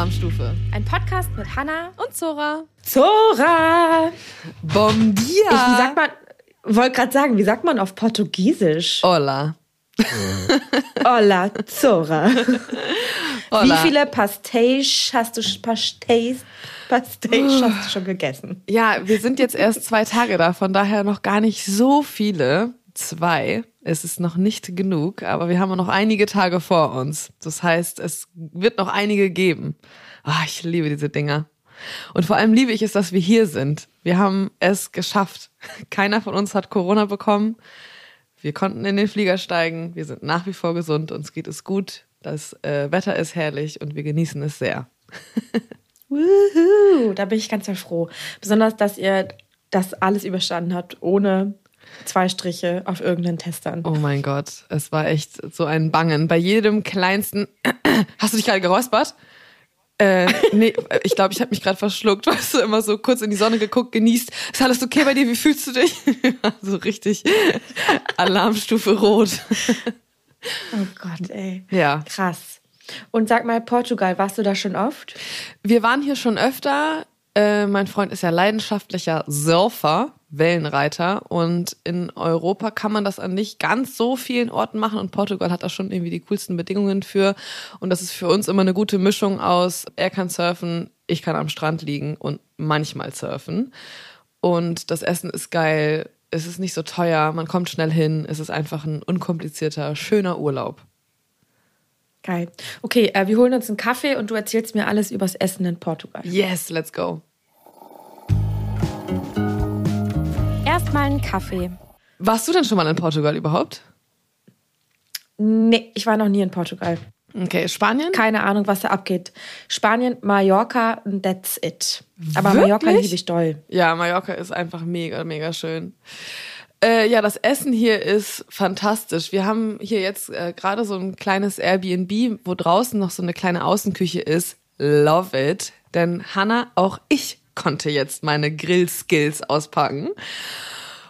Alarmstufe. Ein Podcast mit Hanna Und Zora. Zora. Bom dia. Ich, wie sagt man, wollte gerade sagen, wie sagt man auf Portugiesisch? Hola. Hola, Zora. Hola. Wie viele Pastéis hast du, Pastéis, Pastéis hast du schon gegessen? Ja, wir sind jetzt erst zwei Tage da, von daher noch gar nicht so viele. Zwei. Es ist noch nicht genug, aber wir haben noch einige Tage vor uns. Das heißt, es wird noch einige geben. Ah, ich liebe diese Dinger. Und vor allem liebe ich es, dass wir hier sind. Wir haben es geschafft. Keiner von uns hat Corona bekommen. Wir konnten in den Flieger steigen. Wir sind nach wie vor gesund. Uns geht es gut. Das äh, Wetter ist herrlich und wir genießen es sehr. Wuhu, da bin ich ganz sehr froh. Besonders, dass ihr das alles überstanden habt, ohne zwei Striche auf irgendeinen Testern. Oh mein Gott, es war echt so ein Bangen. Bei jedem kleinsten. Hast du dich gerade geräuspert? Äh, nee, ich glaube, ich habe mich gerade verschluckt. Weißt du, immer so kurz in die Sonne geguckt, genießt. Ist alles okay bei dir? Wie fühlst du dich? so richtig Alarmstufe rot. Oh Gott, ey. Ja. Krass. Und sag mal, Portugal, warst du da schon oft? Wir waren hier schon öfter. Äh, mein Freund ist ja leidenschaftlicher Surfer, Wellenreiter. Und in Europa kann man das an nicht ganz so vielen Orten machen. Und Portugal hat da schon irgendwie die coolsten Bedingungen für. Und das ist für uns immer eine gute Mischung aus, er kann surfen, ich kann am Strand liegen und manchmal surfen. Und das Essen ist geil. Es ist nicht so teuer. Man kommt schnell hin. Es ist einfach ein unkomplizierter, schöner Urlaub. Geil. Okay, äh, wir holen uns einen Kaffee und du erzählst mir alles übers Essen in Portugal. Yes, let's go. Erstmal einen Kaffee. Warst du denn schon mal in Portugal überhaupt? Nee, ich war noch nie in Portugal. Okay, Spanien? Keine Ahnung, was da abgeht. Spanien, Mallorca, that's it. Aber Wirklich? Mallorca liebe ich doll. Ja, Mallorca ist einfach mega, mega schön. Äh, ja, das Essen hier ist fantastisch. Wir haben hier jetzt äh, gerade so ein kleines Airbnb, wo draußen noch so eine kleine Außenküche ist. Love it. Denn Hannah, auch ich konnte jetzt meine Grill-Skills auspacken.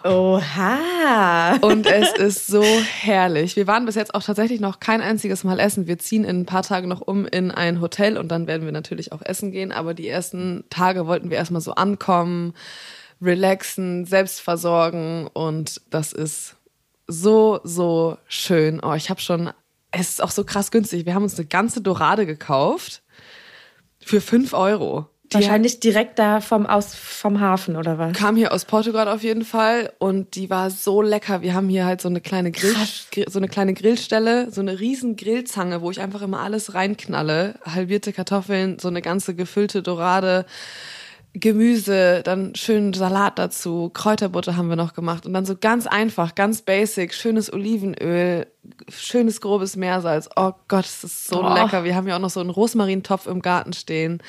Oha. Und es ist so herrlich. Wir waren bis jetzt auch tatsächlich noch kein einziges Mal essen. Wir ziehen in ein paar Tagen noch um in ein Hotel und dann werden wir natürlich auch essen gehen. Aber die ersten Tage wollten wir erstmal so ankommen, relaxen, selbst versorgen und das ist so, so schön. Oh, ich habe schon, es ist auch so krass günstig. Wir haben uns eine ganze Dorade gekauft für fünf Euro. Die Wahrscheinlich direkt da vom, aus, vom Hafen, oder was? kam hier aus Portugal auf jeden Fall und die war so lecker. Wir haben hier halt so eine kleine Grill- so eine kleine Grillstelle, so eine riesen Grillzange, wo ich einfach immer alles reinknalle. Halbierte Kartoffeln, so eine ganze gefüllte Dorade, Gemüse, dann schönen Salat dazu, Kräuterbutter haben wir noch gemacht und dann so ganz einfach, ganz basic, schönes Olivenöl, schönes grobes Meersalz. Oh Gott, es ist so Oh. lecker. Wir haben ja auch noch so einen Rosmarintopf im Garten stehen.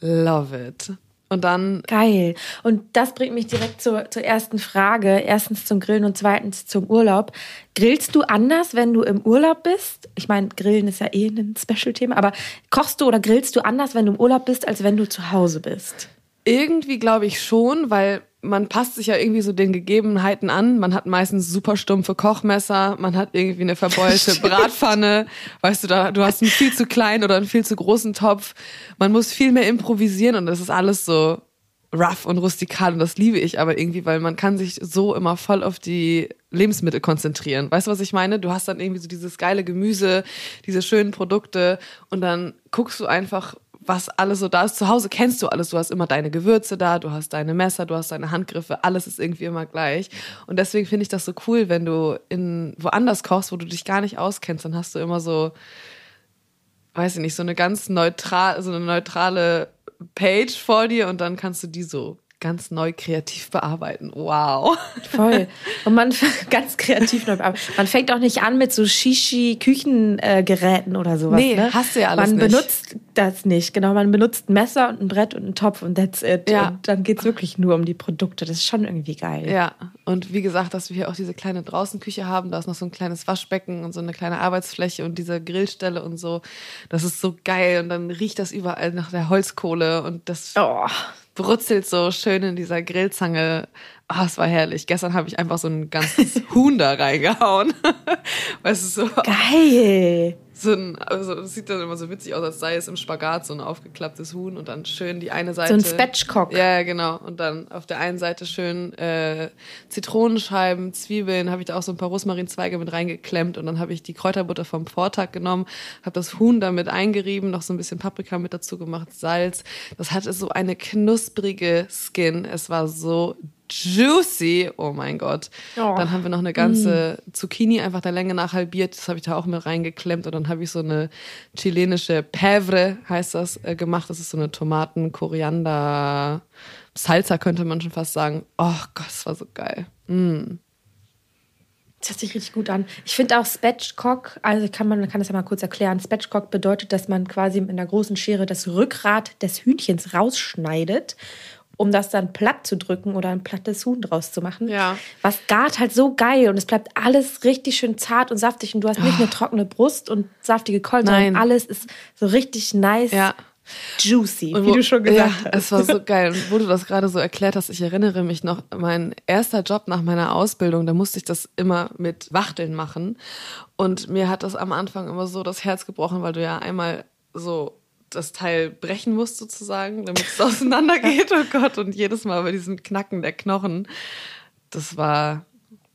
Love it. Und dann Geil. Und das bringt mich direkt zur, zur ersten Frage. Erstens zum Grillen und zweitens zum Urlaub. Grillst du anders, wenn du im Urlaub bist? Ich meine, Grillen ist ja eh ein Special-Thema, aber kochst du oder grillst du anders, wenn du im Urlaub bist, als wenn du zu Hause bist? Irgendwie glaube ich schon, weil man passt sich ja irgendwie so den Gegebenheiten an. Man hat meistens super stumpfe Kochmesser, man hat irgendwie eine verbeulte Bratpfanne, weißt du, da, du hast einen viel zu kleinen oder einen viel zu großen Topf. Man muss viel mehr improvisieren und das ist alles so rough und rustikal und das liebe ich aber irgendwie, weil man kann sich so immer voll auf die Lebensmittel konzentrieren. Weißt du, was ich meine? Du hast dann irgendwie so dieses geile Gemüse, diese schönen Produkte und dann guckst du einfach, was alles so da ist. Zu Hause kennst du alles. Du hast immer deine Gewürze da, du hast deine Messer, du hast deine Handgriffe, alles ist irgendwie immer gleich. Und deswegen finde ich das so cool, wenn du in woanders kochst, wo du dich gar nicht auskennst, dann hast du immer so, weiß ich nicht, so eine ganz neutral, so eine neutrale Page vor dir und dann kannst du die so ganz neu kreativ bearbeiten. Wow. Voll. Und man ganz kreativ neu ab. Man fängt auch nicht an mit so Shishi-Küchengeräten oder sowas. Nee, ne? hast du ja alles Man nicht. benutzt das nicht. Genau, man benutzt ein Messer und ein Brett und einen Topf und that's it. Ja. Und dann geht's wirklich nur um die Produkte. Das ist schon irgendwie geil. Ja, und wie gesagt, dass wir hier auch diese kleine Draußenküche haben, da ist noch so ein kleines Waschbecken und so eine kleine Arbeitsfläche und diese Grillstelle und so. Das ist so geil und dann riecht das überall nach der Holzkohle und das Oh. Brutzelt so schön in dieser Grillzange Ah, es war herrlich. Gestern habe ich einfach so ein ganzes Huhn da reingehauen. weißt du, so. Geil. So ein, also das sieht dann immer so witzig aus, als sei es im Spagat so ein aufgeklapptes Huhn und dann schön die eine Seite. So ein Spatchcock. Ja, genau. Und dann auf der einen Seite schön äh, Zitronenscheiben, Zwiebeln, habe ich da auch so ein paar Rosmarinzweige mit reingeklemmt und dann habe ich die Kräuterbutter vom Vortag genommen, habe das Huhn damit eingerieben, noch so ein bisschen Paprika mit dazu gemacht, Salz. Das hatte so eine knusprige Skin. Es war so juicy. Oh mein Gott. Oh. Dann haben wir noch eine ganze Zucchini einfach der Länge nach halbiert. Das habe ich da auch mit reingeklemmt. Und dann habe ich so eine chilenische Pevre, heißt das, äh, gemacht. Das ist so eine Tomaten, Koriander, Salsa könnte man schon fast sagen. Oh Gott, das war so geil. Mm. Das hört sich richtig gut an. Ich finde auch Spatchcock, also kann man kann das ja mal kurz erklären. Spatchcock bedeutet, dass man quasi in einer großen Schere das Rückgrat des Hühnchens rausschneidet, um das dann platt zu drücken oder ein plattes Huhn draus zu machen. Ja. Was gart halt so geil und es bleibt alles richtig schön zart und saftig und du hast nicht eine trockene Brust und saftige Nein. sondern alles ist so richtig nice, Ja. juicy, Und wie wo- du schon gesagt ja, hast. Es war so geil. Und wo du das gerade so erklärt hast, ich erinnere mich noch, mein erster Job nach meiner Ausbildung, da musste ich das immer mit Wachteln machen. Und mir hat das am Anfang immer so das Herz gebrochen, weil du ja einmal so das Teil brechen musst sozusagen, damit es auseinandergeht. Oh Gott. Und jedes Mal bei diesem Knacken der Knochen, das war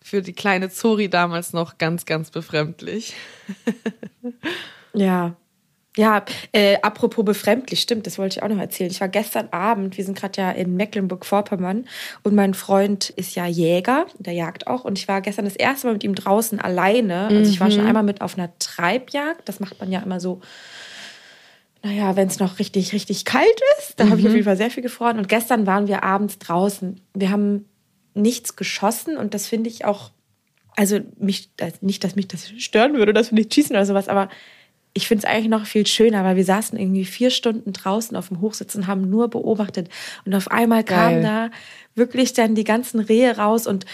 für die kleine Zori damals noch ganz, ganz befremdlich. Ja. Ja, äh, apropos befremdlich, stimmt, das wollte ich auch noch erzählen. Ich war gestern Abend, wir sind gerade ja in Mecklenburg-Vorpommern und mein Freund ist ja Jäger, der jagt auch und ich war gestern das erste Mal mit ihm draußen alleine. Also ich war schon einmal mit auf einer Treibjagd, das macht man ja immer so, naja, wenn es noch richtig, richtig kalt ist, da habe ich auf jeden Fall sehr viel gefroren und gestern waren wir abends draußen. Wir haben nichts geschossen und das finde ich auch also mich, also nicht, dass mich das stören würde, dass wir nicht schießen oder sowas, aber ich finde es eigentlich noch viel schöner, weil wir saßen irgendwie vier Stunden draußen auf dem Hochsitz und haben nur beobachtet. Und auf einmal kamen Geil. da wirklich dann die ganzen Rehe raus und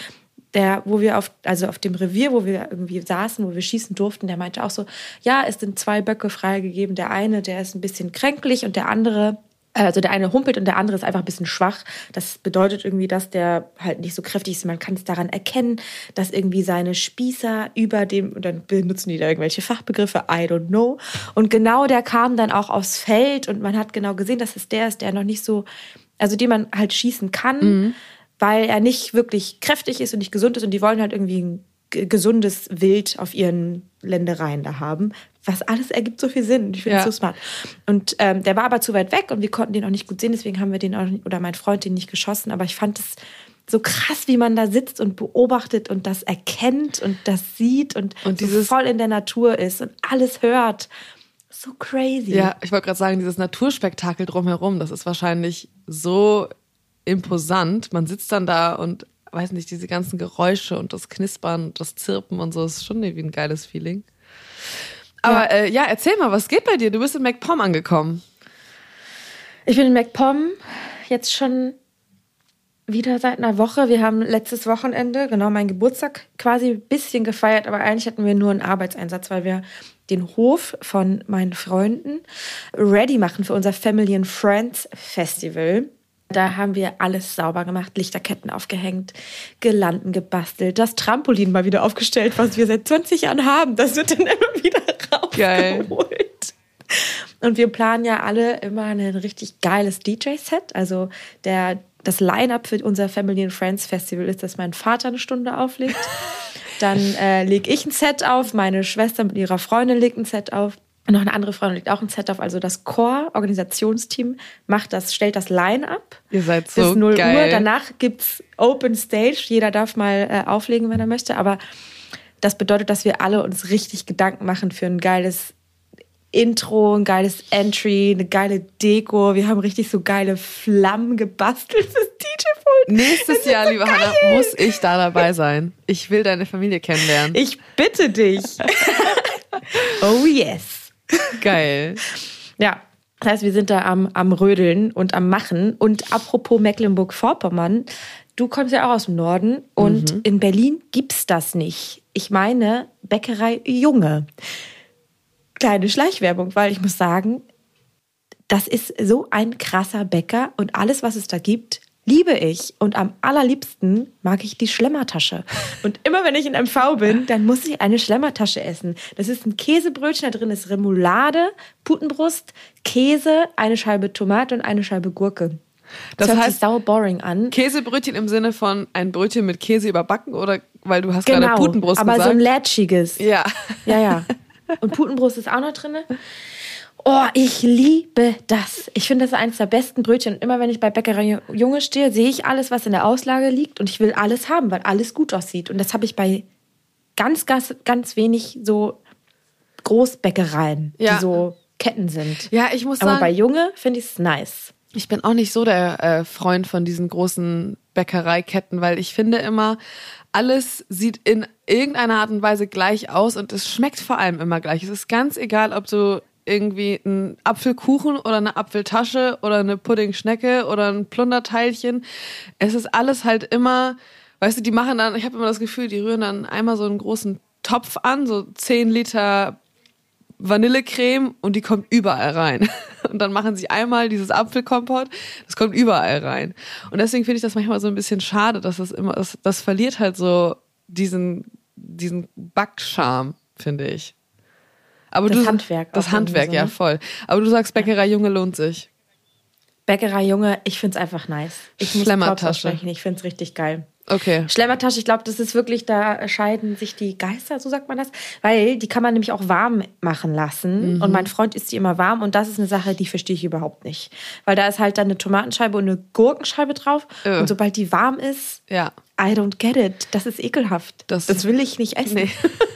der, wo wir auf, also auf dem Revier, wo wir irgendwie saßen, wo wir schießen durften, der meinte auch so, ja, es sind zwei Böcke freigegeben. Der eine, der ist ein bisschen kränklich und der andere, also der eine humpelt und der andere ist einfach ein bisschen schwach. Das bedeutet irgendwie, dass der halt nicht so kräftig ist. Man kann es daran erkennen, dass irgendwie seine Spießer über dem, und dann benutzen die da irgendwelche Fachbegriffe, I don't know. Und genau der kam dann auch aufs Feld und man hat genau gesehen, dass es der ist, der noch nicht so, also den man halt schießen kann, weil er nicht wirklich kräftig ist und nicht gesund ist und die wollen halt irgendwie ein gesundes Wild auf ihren Ländereien da haben. Was alles ergibt so viel Sinn. Ich finde es Ja. so smart. Und ähm, der war aber zu weit weg und wir konnten den auch nicht gut sehen, deswegen haben wir den auch nicht, oder mein Freund den nicht geschossen. Aber ich fand es so krass, wie man da sitzt und beobachtet und das erkennt und das sieht und, Und so dieses- voll in der Natur ist und alles hört. So crazy. Ja, ich wollte gerade sagen, dieses Naturspektakel drumherum, das ist wahrscheinlich so imposant. Man sitzt dann da und weiß nicht, diese ganzen Geräusche und das Knispern und das Zirpen und so, ist schon irgendwie ein geiles Feeling. Aber ja, äh, ja erzähl mal, was geht bei dir? Du bist in MacPom angekommen. Ich bin in MacPom jetzt schon wieder seit einer Woche. Wir haben letztes Wochenende, genau meinen Geburtstag, quasi ein bisschen gefeiert, aber eigentlich hatten wir nur einen Arbeitseinsatz, weil wir den Hof von meinen Freunden ready machen für unser Family and Friends Festival. Da haben wir alles sauber gemacht, Lichterketten aufgehängt, Girlanden gebastelt, das Trampolin mal wieder aufgestellt, was wir seit 20 Jahren haben. Das wird dann immer wieder Geil. rausgeholt. Und wir planen ja alle immer ein richtig geiles DJ-Set. Also der, das Line-Up für unser Family and Friends Festival ist, dass mein Vater eine Stunde auflegt. Dann äh, lege ich ein Set auf, meine Schwester mit ihrer Freundin legt ein Set auf. Und noch eine andere Freundin legt auch ein Set auf. Also das Core-Organisationsteam macht das, stellt das Line-Up Ihr seid so bis 0 geil. Uhr. Danach gibt's Open Stage. Jeder darf mal äh, auflegen, wenn er möchte. Aber das bedeutet, dass wir alle uns richtig Gedanken machen für ein geiles Intro, ein geiles Entry, eine geile Deko. Wir haben richtig so geile Flammen gebastelt fürs DJ-Pult. Nächstes Jahr, liebe Hanna, muss ich da dabei sein. Ich will deine Familie kennenlernen. Ich bitte dich. oh yes. Geil. Ja. Das heißt, wir sind da am, am Rödeln und am Machen. Und apropos Mecklenburg-Vorpommern, du kommst ja auch aus dem Norden und in Berlin gibt's das nicht. Ich meine Bäckerei Junge. Kleine Schleichwerbung, weil ich muss sagen, das ist so ein krasser Bäcker und alles, was es da gibt, liebe ich. Und am allerliebsten mag ich die Schlemmertasche. Und immer wenn ich in MV bin, dann muss ich eine Schlemmertasche essen. Das ist ein Käsebrötchen, da drin ist Remoulade, Putenbrust, Käse, eine Scheibe Tomate und eine Scheibe Gurke. Das, das hört heißt, sich sau boring an. Käsebrötchen im Sinne von ein Brötchen mit Käse überbacken oder weil du hast genau, gerade Putenbrust aber gesagt. aber so ein lätschiges. Ja. Ja, ja. Und Putenbrust ist auch noch drin. Oh, ich liebe das. Ich finde das eines der besten Brötchen. Und immer wenn ich bei Bäckerei Junge stehe, sehe ich alles, was in der Auslage liegt und ich will alles haben, weil alles gut aussieht. Und das habe ich bei ganz, ganz, ganz wenig so Großbäckereien, ja. die so Ketten sind. Ja, ich muss Aber sagen. Aber bei Junge finde ich es nice. Ich bin auch nicht so der äh, Freund von diesen großen Bäckereiketten, weil ich finde immer, alles sieht in irgendeiner Art und Weise gleich aus und es schmeckt vor allem immer gleich. Es ist ganz egal, ob du irgendwie einen Apfelkuchen oder eine Apfeltasche oder eine Puddingschnecke oder ein Plunderteilchen. Es ist alles halt immer, weißt du, die machen dann, ich habe immer das Gefühl, die rühren dann einmal so einen großen Topf an, so 10 Liter Vanillecreme und die kommt überall rein. Und dann machen sie einmal dieses Apfelkompott, das kommt überall rein. Und deswegen finde ich das manchmal so ein bisschen schade, dass das immer, das, das verliert halt so diesen, diesen Backscham, finde ich. Aber das du, Handwerk. Das Handwerk, so, ne? ja, voll. Aber du sagst, Bäckerei Junge lohnt sich. Bäckerei Junge, ich finde es einfach nice. Ich muss Schlemmertasche. Ich finde es richtig geil. Okay. Schlemmertasche, ich glaube, das ist wirklich, da scheiden sich die Geister, so sagt man das. Weil die kann man nämlich auch warm machen lassen. Mhm. Und mein Freund isst die immer warm. Und das ist eine Sache, die verstehe ich überhaupt nicht. Weil da ist halt dann eine Tomatenscheibe und eine Gurkenscheibe drauf. Öh. Und sobald die warm ist, ja. I don't get it. Das ist ekelhaft. Das, das will ich nicht essen. Nee.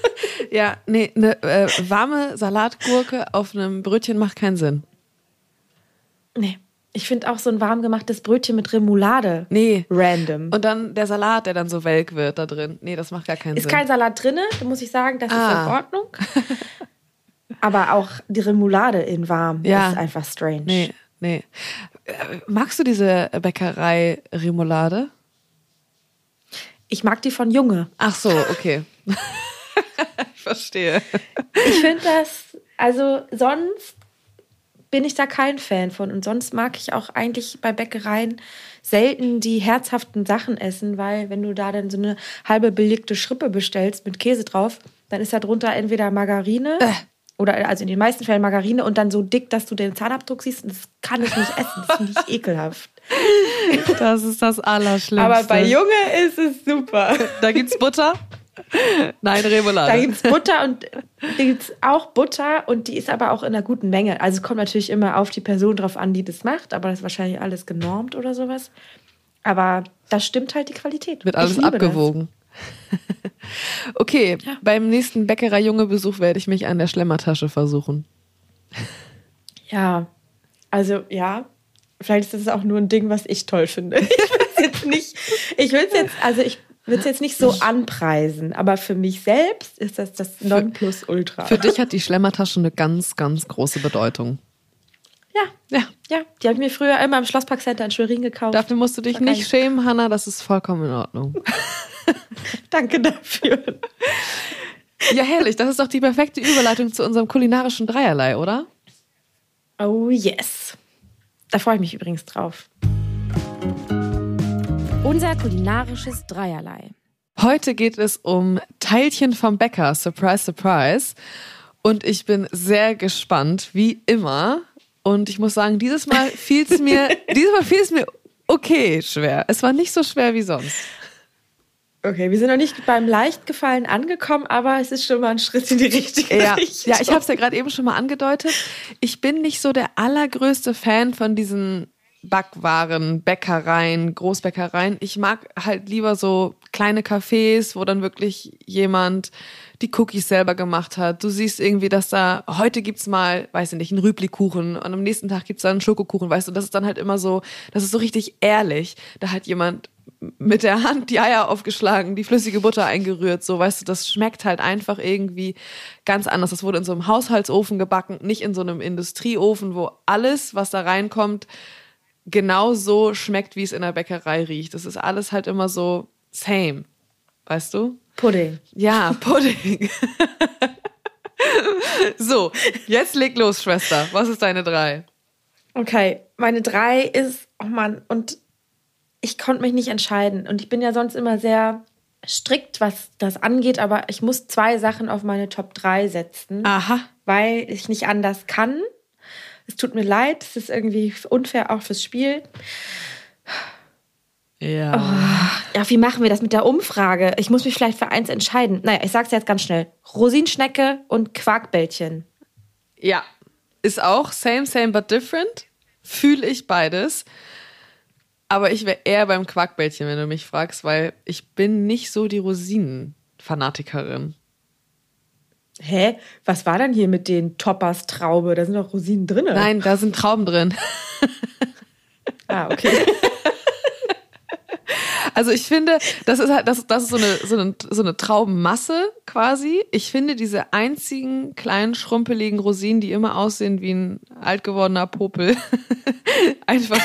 ja, nee, eine äh, warme Salatgurke auf einem Brötchen macht keinen Sinn. Nee. Ich finde auch so ein warm gemachtes Brötchen mit Remoulade. Nee. Random. Und dann der Salat, der dann so welk wird da drin. Nee, das macht gar keinen ist Sinn. Ist kein Salat drin, muss ich sagen, das ah. ist in Ordnung. Aber auch die Remoulade in warm ja. ist einfach strange. Nee, nee. Magst du diese Bäckerei Remoulade? Ich mag die von Junge. Ach so, okay. ich verstehe. Ich finde das, also sonst bin ich da kein Fan von. Und sonst mag ich auch eigentlich bei Bäckereien selten die herzhaften Sachen essen, weil wenn du da dann so eine halbe belegte Schrippe bestellst mit Käse drauf, dann ist da drunter entweder Margarine äh. oder also in den meisten Fällen Margarine und dann so dick, dass du den Zahnabdruck siehst. Das kann ich nicht essen. Das finde ich ekelhaft. Das ist das Allerschlimmste. Aber bei Junge ist es super. Da gibt's Butter? Nein, Remoulade. Da gibt es Butter und da gibt auch Butter und die ist aber auch in einer guten Menge. Also es kommt natürlich immer auf die Person drauf an, die das macht, aber das ist wahrscheinlich alles genormt oder sowas. Aber das stimmt halt die Qualität. Wird alles abgewogen. okay, ja. beim nächsten Bäckerei-Junge-Besuch werde ich mich an der Schlemmertasche versuchen. Ja, also ja, vielleicht ist das auch nur ein Ding, was ich toll finde. Ich will es jetzt nicht, ich will es jetzt, also ich würde es jetzt nicht so anpreisen, aber für mich selbst ist das das Nonplusultra. Für dich hat die Schlemmertasche eine ganz, ganz große Bedeutung. Ja, ja, ja. Die habe ich mir früher immer im Schlossparkcenter in Schwerin gekauft. Dafür musst du dich nicht schämen, Hanna, das ist vollkommen in Ordnung. Danke dafür. Ja, herrlich. Das ist doch die perfekte Überleitung zu unserem kulinarischen Dreierlei, oder? Oh yes. Da freue ich mich übrigens drauf. Unser kulinarisches Dreierlei. Heute geht es um Teilchen vom Bäcker. Surprise, surprise. Und ich bin sehr gespannt, wie immer. Und ich muss sagen, dieses Mal fiel es mir, dieses Mal fiel es mir okay schwer. Es war nicht so schwer wie sonst. Okay, wir sind noch nicht beim Leichtgefallen angekommen, aber es ist schon mal ein Schritt in die richtige ja, Richtung. Ja, ich habe es ja gerade eben schon mal angedeutet. Ich bin nicht so der allergrößte Fan von diesen Backwaren, Bäckereien, Großbäckereien. Ich mag halt lieber so kleine Cafés, wo dann wirklich jemand die Cookies selber gemacht hat. Du siehst irgendwie, dass da heute gibt's mal, weiß ich nicht, einen Rüblikuchen und am nächsten Tag gibt's dann einen Schokokuchen, weißt du, das ist dann halt immer so, das ist so richtig ehrlich. Da hat jemand mit der Hand die Eier aufgeschlagen, die flüssige Butter eingerührt, so, weißt du, das schmeckt halt einfach irgendwie ganz anders. Das wurde in so einem Haushaltsofen gebacken, nicht in so einem Industrieofen, wo alles, was da reinkommt, genau so schmeckt, wie es in der Bäckerei riecht. Das ist alles halt immer so same. Weißt du? Pudding. Ja, Pudding. so, jetzt leg los, Schwester. Was ist deine drei? Okay, meine drei ist, oh Mann, und ich konnte mich nicht entscheiden. Und ich bin ja sonst immer sehr strikt, was das angeht, aber ich muss zwei Sachen auf meine Top 3 setzen, Aha. weil ich nicht anders kann. Es tut mir leid, es ist irgendwie unfair auch fürs Spiel. Ja. Ja, wie machen wir das mit der Umfrage? Ich muss mich vielleicht für eins entscheiden. Naja, ich sag's jetzt ganz schnell. Rosinschnecke und Quarkbällchen. Ja. Ist auch same, same, but different. Fühle ich beides. Aber ich wäre eher beim Quarkbällchen, wenn du mich fragst, weil ich bin nicht so die Rosinen-Fanatikerin. Hä? Was war denn hier mit den Toppers Traube? Da sind doch Rosinen drin. Nein, da sind Trauben drin. Ah, okay. Also ich finde, das ist halt, das, das ist so eine, so eine, so eine Traubenmasse quasi. Ich finde diese einzigen kleinen schrumpeligen Rosinen, die immer aussehen wie ein alt gewordener Popel, einfach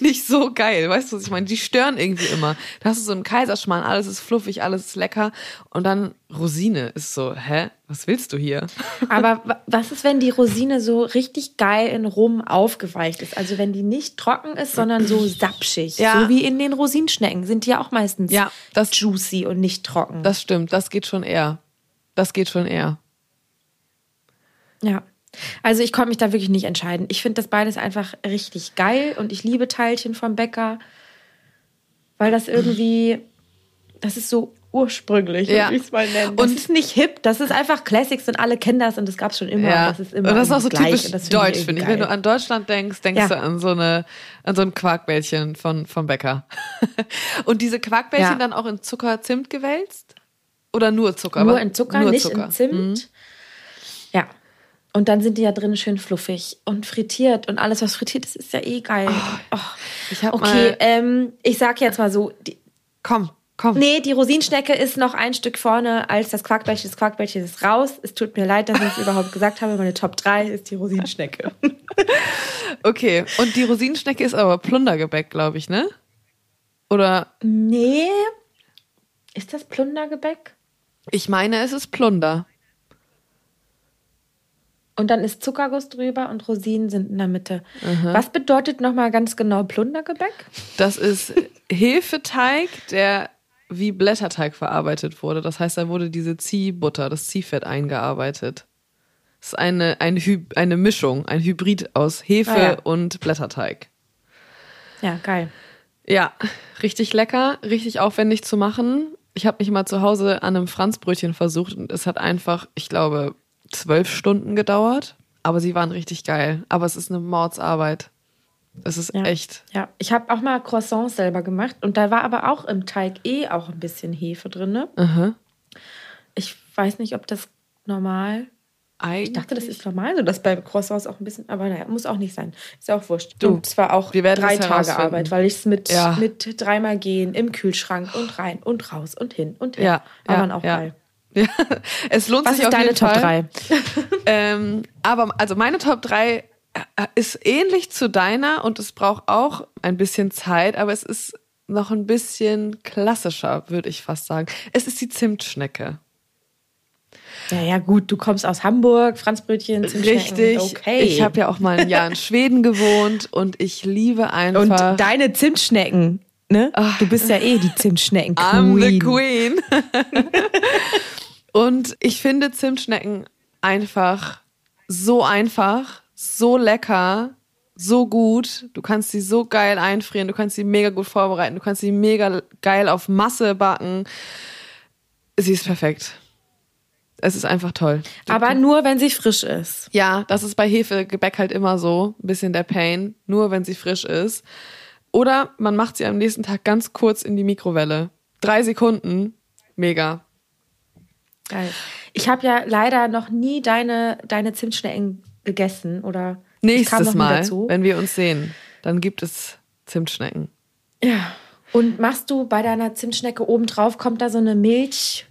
nicht so geil. Weißt du, was ich meine? Die stören irgendwie immer. Da hast du so einen Kaiserschmarrn, alles ist fluffig, alles ist lecker. Und dann Rosine ist so, hä? Was willst du hier? Aber wa- was ist, wenn die Rosine so richtig geil in Rum aufgeweicht ist? Also wenn die nicht trocken ist, sondern so sapschig. Ja. So wie in den Rosinschnecken sind die ja auch meistens Ja, das- juicy und nicht trocken. Das stimmt, das geht schon eher. Das geht schon eher. Ja. Also ich konnte mich da wirklich nicht entscheiden. Ich finde das beides einfach richtig geil und ich liebe Teilchen vom Bäcker, weil das irgendwie, das ist so ursprünglich, Ja. würde ich es mal nennen. Das Und- ist nicht hip, das ist einfach Classics und alle kennen das und das gab es schon immer. Ja, das ist immer und das ist auch so typisch das deutsch, finde ich. Wenn du an Deutschland denkst, denkst Ja. du an so eine, an so ein Quarkbällchen von, vom Bäcker. und diese Quarkbällchen Ja. dann auch in Zucker, Zimt gewälzt? Oder nur Zucker? Nur in Zucker, nur nicht Zucker. in Zimt. Mhm. Ja. Und dann sind die ja drin schön fluffig und frittiert und alles, was frittiert ist, ist ja eh geil. Oh. Ich hab Okay, ähm, ich sag jetzt mal so, die, komm, komm. Nee, die Rosinschnecke ist noch ein Stück vorne als das Quarkbällchen. Das Quarkbällchen ist raus. Es tut mir leid, dass ich es überhaupt gesagt habe. Meine Top 3 ist die Rosinschnecke. Okay, und die Rosinenschnecke ist aber Plundergebäck, glaube ich, ne? Oder nee. Ist das Plundergebäck? ich meine, es ist Plunder. Und dann ist Zuckerguss drüber und Rosinen sind in der Mitte. Was bedeutet nochmal ganz genau Plundergebäck? Das ist Hefeteig, der wie Blätterteig verarbeitet wurde. Das heißt, da wurde diese Ziehbutter, das Ziehfett eingearbeitet. Das ist eine, eine, Hy eine Mischung, ein Hybrid aus Hefe Ah, ja. und Blätterteig. Ja, geil. Ja, richtig lecker, richtig aufwendig zu machen. Ich habe mich mal zu Hause an einem Franzbrötchen versucht und es hat einfach, ich glaube, zwölf Stunden gedauert. Aber sie waren richtig geil. Aber es ist eine Mordsarbeit. Es ist Ja. echt. Ja, ich habe auch mal Croissants selber gemacht und da war aber auch im Teig eh auch ein bisschen Hefe drin. Ne? Aha. Ich weiß nicht, ob das normal Eigentlich. Ich dachte, das ist normal, so dass bei Croissants auch ein bisschen, aber naja, muss auch nicht sein. Ist ja auch wurscht. Du, und zwar auch drei Tage. Arbeit, weil ich es mit, Ja. mit dreimal gehen im Kühlschrank und rein und raus und hin und her. Ja, aber ja, dann auch geil. Ja, es lohnt Was sich ist auf deine jeden Top Fall. 3? Ähm, aber also meine Top 3 ist ähnlich zu deiner und es braucht auch ein bisschen Zeit, aber es ist noch ein bisschen klassischer, würde ich fast sagen. Es ist die Zimtschnecke. Ja, ja, gut, du kommst aus Hamburg, Franzbrötchen, Richtig. Okay. Ich habe ja auch mal ein Jahr in Schweden gewohnt und ich liebe und einfach. deine Zimtschnecken, ne? Du bist ja eh die Zimtschnecken I'm the Queen. Queen. und ich finde Zimtschnecken einfach so einfach, so lecker, so gut. Du kannst sie so geil einfrieren, du kannst sie mega gut vorbereiten, du kannst sie mega geil auf Masse backen. Sie ist perfekt. Es ist einfach toll. Aber nur, wenn sie frisch ist. Ja, das ist bei Hefegebäck halt immer so, ein bisschen der Pain, nur wenn sie frisch ist. Oder man macht sie am nächsten Tag ganz kurz in die Mikrowelle. Drei Sekunden, mega. Geil. Ich habe ja leider noch nie deine, deine Zimtschnecken gegessen oder Nächstes Mal, dazu. wenn wir uns sehen, dann gibt es Zimtschnecken. Ja. Und machst du bei deiner Zimtschnecke oben drauf, kommt da so eine Milch,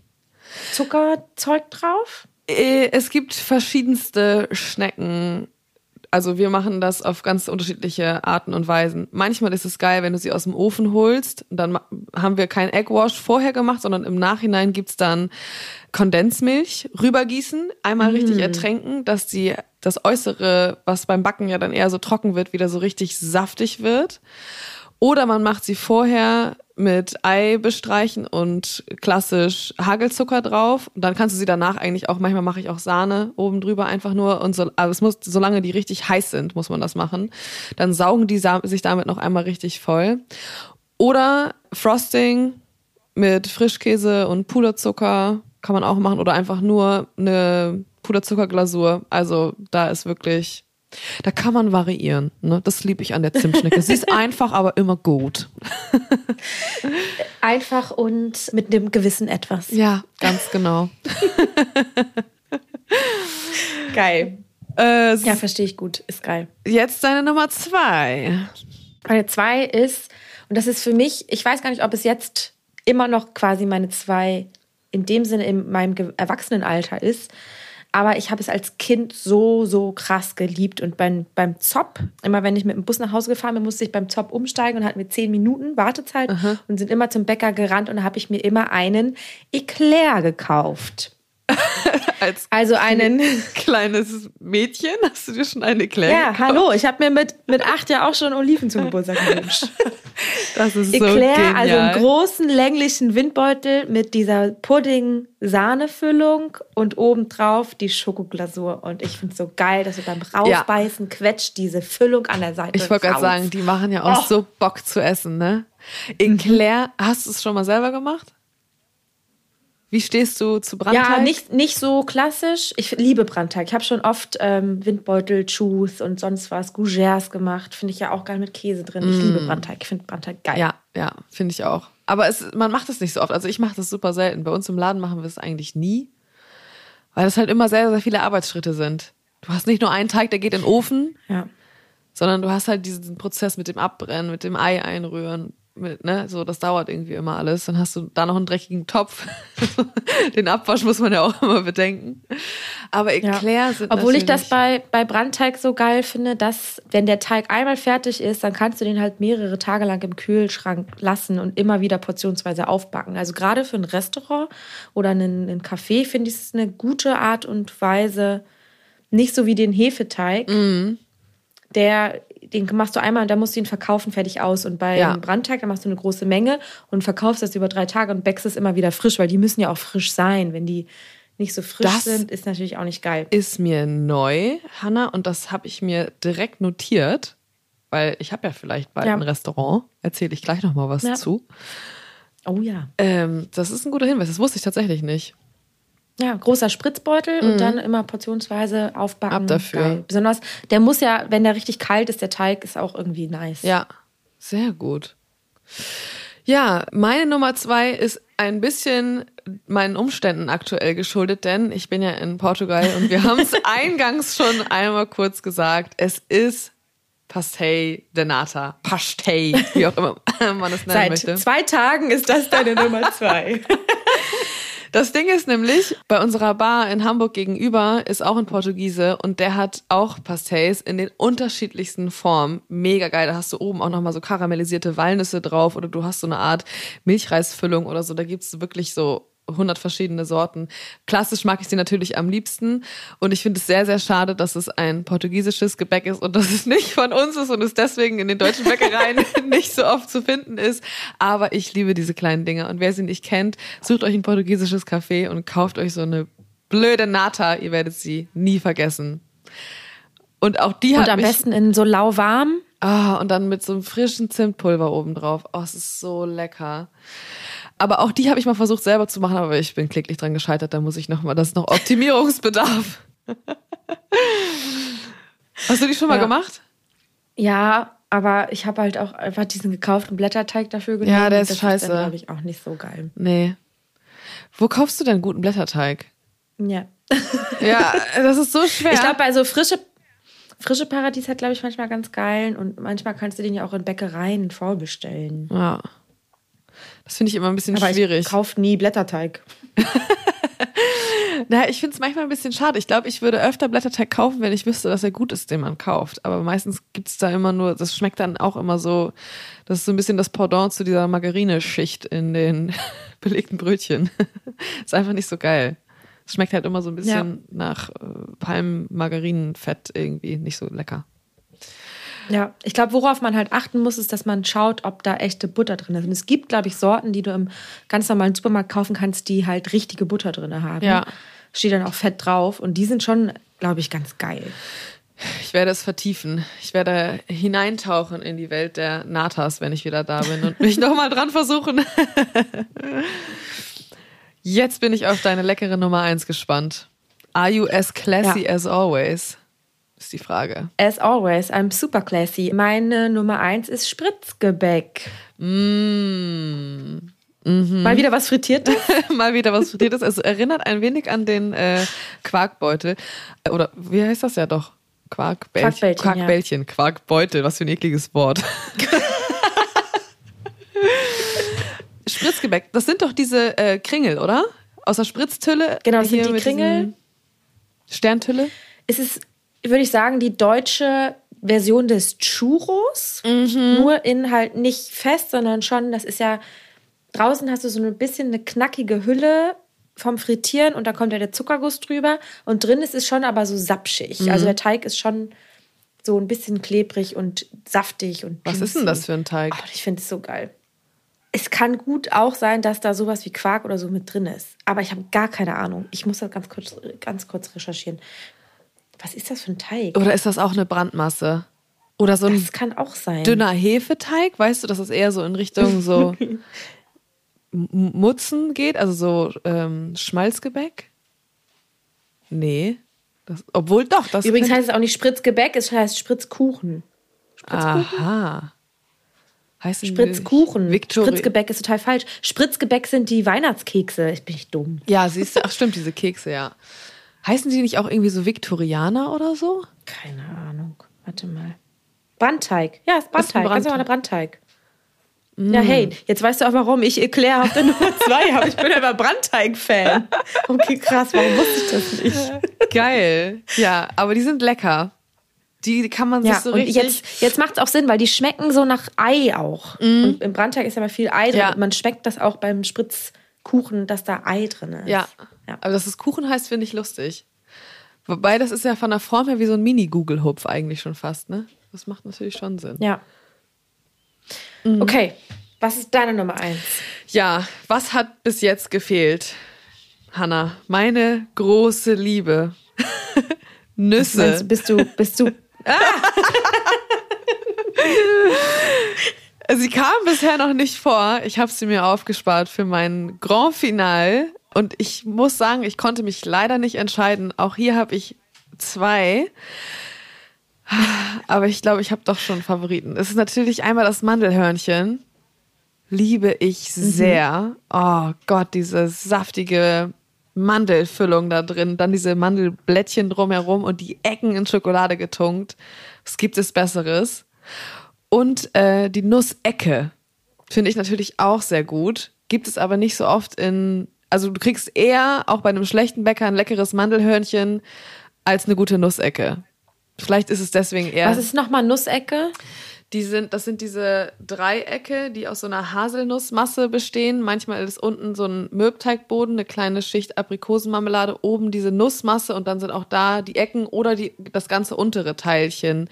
Zuckerzeug drauf? Äh, Es gibt verschiedenste Schnecken. Also wir machen das auf ganz unterschiedliche Arten und Weisen. Manchmal ist es geil, wenn du sie aus dem Ofen holst. Dann haben wir kein Eggwash vorher gemacht, sondern im Nachhinein gibt's dann Kondensmilch rübergießen, einmal richtig ertränken, dass die das Äußere, was beim Backen ja dann eher so trocken wird, wieder so richtig saftig wird. Oder man macht sie vorher mit Ei bestreichen und klassisch Hagelzucker drauf. Und dann kannst du sie danach eigentlich auch, manchmal mache ich auch Sahne oben drüber einfach nur. Und so, also es muss, solange die richtig heiß sind, muss man das machen. Dann saugen die sich damit noch einmal richtig voll. Oder Frosting mit Frischkäse und Puderzucker kann man auch machen. Oder einfach nur eine Puderzuckerglasur. Also da ist wirklich da kann man variieren. Ne? Das liebe ich an der Zimtschnecke. Sie ist einfach, aber immer gut. Einfach und mit einem gewissen Etwas. Ja, ganz genau. geil. Äh, ja, verstehe ich gut. Ist geil. Jetzt deine Nummer zwei. Meine zwei ist, und das ist für mich, ich weiß gar nicht, ob es jetzt immer noch quasi meine zwei in dem Sinne in meinem Erwachsenenalter ist. Aber ich habe es als Kind so, so krass geliebt. Und beim, beim Zopp, immer wenn ich mit dem Bus nach Hause gefahren bin, musste ich beim Zopp umsteigen und hatten wir zehn Minuten Wartezeit Aha. und sind immer zum Bäcker gerannt und da habe ich mir immer einen Eclair gekauft. Als also einen kleines Mädchen hast du dir schon eine Eclair Ja, gekauft? hallo, ich habe mir mit, mit acht ja auch schon Oliven zum Geburtstag gewünscht. Das ist Eclair, so genial. also einen großen länglichen Windbeutel mit dieser Pudding-Sahnefüllung und obendrauf die Schokoglasur. Und ich finde es so geil, dass du beim Rausbeißen ja. quetscht diese Füllung an der Seite Ich wollte gerade sagen, die machen ja auch oh. so Bock zu essen, ne? Eclair, mhm. hast du es schon mal selber gemacht? Wie stehst du zu Brandteig? Ja, nicht, nicht so klassisch. Ich liebe Brandteig. Ich habe schon oft ähm, Windbeutel, Choux und sonst was, Gougères gemacht. Finde ich ja auch geil mit Käse drin. Ich mm. liebe Brandteig. Ich finde Brandteig geil. Ja, ja, finde ich auch. Aber es, man macht es nicht so oft. Also ich mache das super selten. Bei uns im Laden machen wir es eigentlich nie. Weil das halt immer sehr, sehr viele Arbeitsschritte sind. Du hast nicht nur einen Teig, der geht in den Ofen, ja. sondern du hast halt diesen Prozess mit dem Abbrennen, mit dem Ei einrühren, mit, ne, so, das dauert irgendwie immer alles. Dann hast du da noch einen dreckigen Topf. Den Abwasch muss man ja auch immer bedenken. Aber Eclair ja. sind Obwohl ich das bei, bei Brandteig so geil finde, dass, wenn der Teig einmal fertig ist, dann kannst du den halt mehrere Tage lang im Kühlschrank lassen und immer wieder portionsweise aufbacken. Also gerade für ein Restaurant oder einen, einen Café finde ich es eine gute Art und Weise, nicht so wie den Hefeteig. Mhm der den machst du einmal und dann musst du ihn verkaufen, fertig aus. Und bei ja. Brandteig, da machst du eine große Menge und verkaufst das über drei Tage und bäckst es immer wieder frisch, weil die müssen ja auch frisch sein. Wenn die nicht so frisch das sind, ist natürlich auch nicht geil. Ist mir neu, Hanna, und das habe ich mir direkt notiert, weil ich habe ja vielleicht bald ja. ein Restaurant. Erzähle ich gleich noch mal was ja. zu. Oh ja. Ähm, das ist ein guter Hinweis. Das wusste ich tatsächlich nicht. Ja, großer Spritzbeutel mhm. und dann immer portionsweise aufbacken. Ab dafür. Geil. Besonders, der muss ja, wenn der richtig kalt ist, der Teig ist auch irgendwie nice. Ja, sehr gut. Ja, meine Nummer zwei ist ein bisschen meinen Umständen aktuell geschuldet, denn ich bin ja in Portugal und wir haben es eingangs schon einmal kurz gesagt. Es ist Pastei de Nata, Pastei, wie auch immer man es nennen Seit möchte. Seit zwei Tagen ist das deine Nummer zwei. Das Ding ist nämlich, bei unserer Bar in Hamburg gegenüber ist auch ein Portugiese und der hat auch Pastéis in den unterschiedlichsten Formen. Mega geil. Da hast du oben auch nochmal so karamellisierte Walnüsse drauf oder du hast so eine Art Milchreisfüllung oder so. Da gibt's wirklich so 100 verschiedene Sorten. Klassisch mag ich sie natürlich am liebsten und ich finde es sehr, sehr schade, dass es ein portugiesisches Gebäck ist und dass es nicht von uns ist und es deswegen in den deutschen Bäckereien nicht so oft zu finden ist. Aber ich liebe diese kleinen Dinge und wer sie nicht kennt, sucht euch ein portugiesisches Café und kauft euch so eine blöde Nata. Ihr werdet sie nie vergessen. Und auch die hat Und am besten in so lauwarm. Ah, und dann mit so einem frischen Zimtpulver oben drauf. Oh, es ist so lecker. Aber auch die habe ich mal versucht selber zu machen, aber ich bin kläglich dran gescheitert. Da muss ich noch mal, das ist noch Optimierungsbedarf. Hast du die schon mal ja. gemacht? Ja, aber ich habe halt auch einfach diesen gekauften Blätterteig dafür genommen. Ja, der ist das scheiße. Das glaube ich auch nicht so geil. Nee. Wo kaufst du denn guten Blätterteig? Ja. ja, das ist so schwer. Ich glaube, bei so frische Frische Paradies hat, glaube ich, manchmal ganz geilen und manchmal kannst du den ja auch in Bäckereien vorbestellen. Ja. Das finde ich immer ein bisschen Aber schwierig. Ich kaufe nie Blätterteig. Na, ich finde es manchmal ein bisschen schade. Ich glaube, ich würde öfter Blätterteig kaufen, wenn ich wüsste, dass er gut ist, den man kauft. Aber meistens gibt es da immer nur, das schmeckt dann auch immer so, das ist so ein bisschen das Pendant zu dieser Margarineschicht in den belegten Brötchen. ist einfach nicht so geil. Es schmeckt halt immer so ein bisschen ja. nach äh, Palmmargarinenfett irgendwie, nicht so lecker. Ja, ich glaube, worauf man halt achten muss, ist, dass man schaut, ob da echte Butter drin ist. Und es gibt, glaube ich, Sorten, die du im ganz normalen Supermarkt kaufen kannst, die halt richtige Butter drin haben. Ja. Steht dann auch fett drauf. Und die sind schon, glaube ich, ganz geil. Ich werde es vertiefen. Ich werde hineintauchen in die Welt der Natas, wenn ich wieder da bin und mich nochmal dran versuchen. Jetzt bin ich auf deine leckere Nummer eins gespannt. Are you as classy Ja. as always? Ist die Frage. As always, I'm super classy. Meine Nummer eins ist Spritzgebäck. Mm. Mal wieder was frittiertes. Mal wieder was frittiertes. Es erinnert ein wenig an den äh, Quarkbeutel. Äh, Oder wie heißt das ja doch? Quarkbällchen. Quarkbällchen, ja. Quarkbällchen. Quarkbeutel. Was für ein ekliges Wort. Spritzgebäck. Das sind doch diese äh, Kringel, oder? Aus der Spritztülle. Genau, das sind die Kringel. Sterntülle. Es ist, würde ich sagen, die deutsche Version des Churros. Mhm. Nur in halt nicht fest, sondern schon, das ist ja, draußen hast du so ein bisschen eine knackige Hülle vom Frittieren und da kommt ja der Zuckerguss drüber. Und drin ist es schon aber so sapschig. Mhm. Also der Teig ist schon so ein bisschen klebrig und saftig und Was ist denn das für ein Teig? Oh, ich finde es so geil. Es kann gut auch sein, dass da sowas wie Quark oder so mit drin ist. Aber ich habe gar keine Ahnung. Ich muss das ganz kurz, ganz kurz recherchieren. Was ist das für ein Teig? Oder ist das auch eine Brandmasse? Oder so ein Das kann auch sein. dünner Hefeteig? Weißt du, dass es eher so in Richtung so Mutzen geht? Also so ähm, Schmalzgebäck? Nee. Das, obwohl doch, das Übrigens heißt es auch nicht Spritzgebäck, es heißt Spritzkuchen. Aha. Heißen die Spritzkuchen. Victori Spritzgebäck ist total falsch. Spritzgebäck sind die Weihnachtskekse. Ich bin nicht dumm. Ja, siehst du, ach stimmt, diese Kekse, ja. Heißen die nicht auch irgendwie so Viktorianer oder so? Keine Ahnung. Warte mal. Brandteig. Ja, ist Brandteig. ein Ganz Brandteig. normaler Brandteig. Ja, hey, jetzt weißt du auch, warum ich Eclair auf der Nummer zwei habe. Ich bin aber Brandteig-Fan. Okay, krass, warum wusste ich das nicht? Geil. Ja, aber die sind lecker. Die kann man sich Ja, so und richtig. jetzt, jetzt macht es auch Sinn, weil die schmecken so nach Ei auch. Und im Brandteig ist ja mal viel Ei drin. Ja. Man schmeckt das auch beim Spritzkuchen, dass da Ei drin ist. Ja. Ja. Aber dass es Kuchen heißt, finde ich lustig. Wobei, das ist ja von der Form her wie so ein Mini-Google-Hupf eigentlich schon fast, ne? Das macht natürlich schon Sinn. Ja. Okay, was ist deine Nummer eins? Ja, was hat bis jetzt gefehlt? Hanna, meine große Liebe. Meinst Nüsse. bist du, bist du Sie kam bisher noch nicht vor. Ich habe sie mir aufgespart für mein Grand Final. Und ich muss sagen, ich konnte mich leider nicht entscheiden. Auch hier habe ich zwei. Aber ich glaube, ich habe doch schon Favoriten. Es ist natürlich einmal das Mandelhörnchen. Liebe ich sehr. Oh Gott, diese saftige Mandelfüllung da drin. Dann diese Mandelblättchen drumherum und die Ecken in Schokolade getunkt. Was gibt es Besseres? Und äh, die Nussecke finde ich natürlich auch sehr gut. Gibt es aber nicht so oft in. Also du kriegst eher auch bei einem schlechten Bäcker ein leckeres Mandelhörnchen als eine gute Nussecke. Vielleicht ist es deswegen eher. Was ist nochmal Nussecke? Die sind, das sind diese Dreiecke, die aus so einer Haselnussmasse bestehen. Manchmal ist unten so ein Mürbteigboden, eine kleine Schicht Aprikosenmarmelade, oben diese Nussmasse und dann sind auch da die Ecken oder die, das ganze untere Teilchen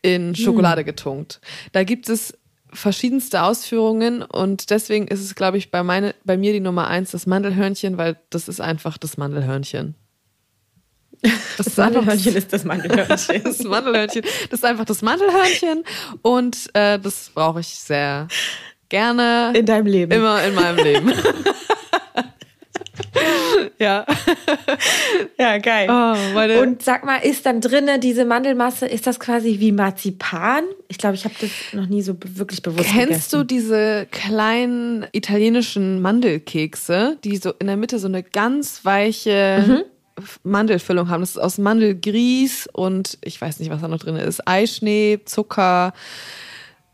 in Schokolade getunkt. Da gibt es verschiedenste Ausführungen und deswegen ist es, glaube ich, bei, meine, bei mir die Nummer eins das Mandelhörnchen, weil das ist einfach das Mandelhörnchen. Das, einfach Mandelhörnchen ist das Mandelhörnchen. das Mandelhörnchen. Das ist einfach das Mandelhörnchen und äh, das brauche ich sehr gerne. In deinem Leben. Immer in meinem Leben. ja. Ja, geil. Oh, Und sag mal, ist dann drinne diese Mandelmasse, ist das quasi wie Marzipan? Ich glaube, ich habe das noch nie so wirklich bewusst kennst du gegessen. diese kleinen italienischen Mandelkekse, die so in der Mitte so eine ganz weiche Mandelfüllung haben? Das ist aus Mandelgrieß und ich weiß nicht, was da noch drin ist. Eischnee, Zucker.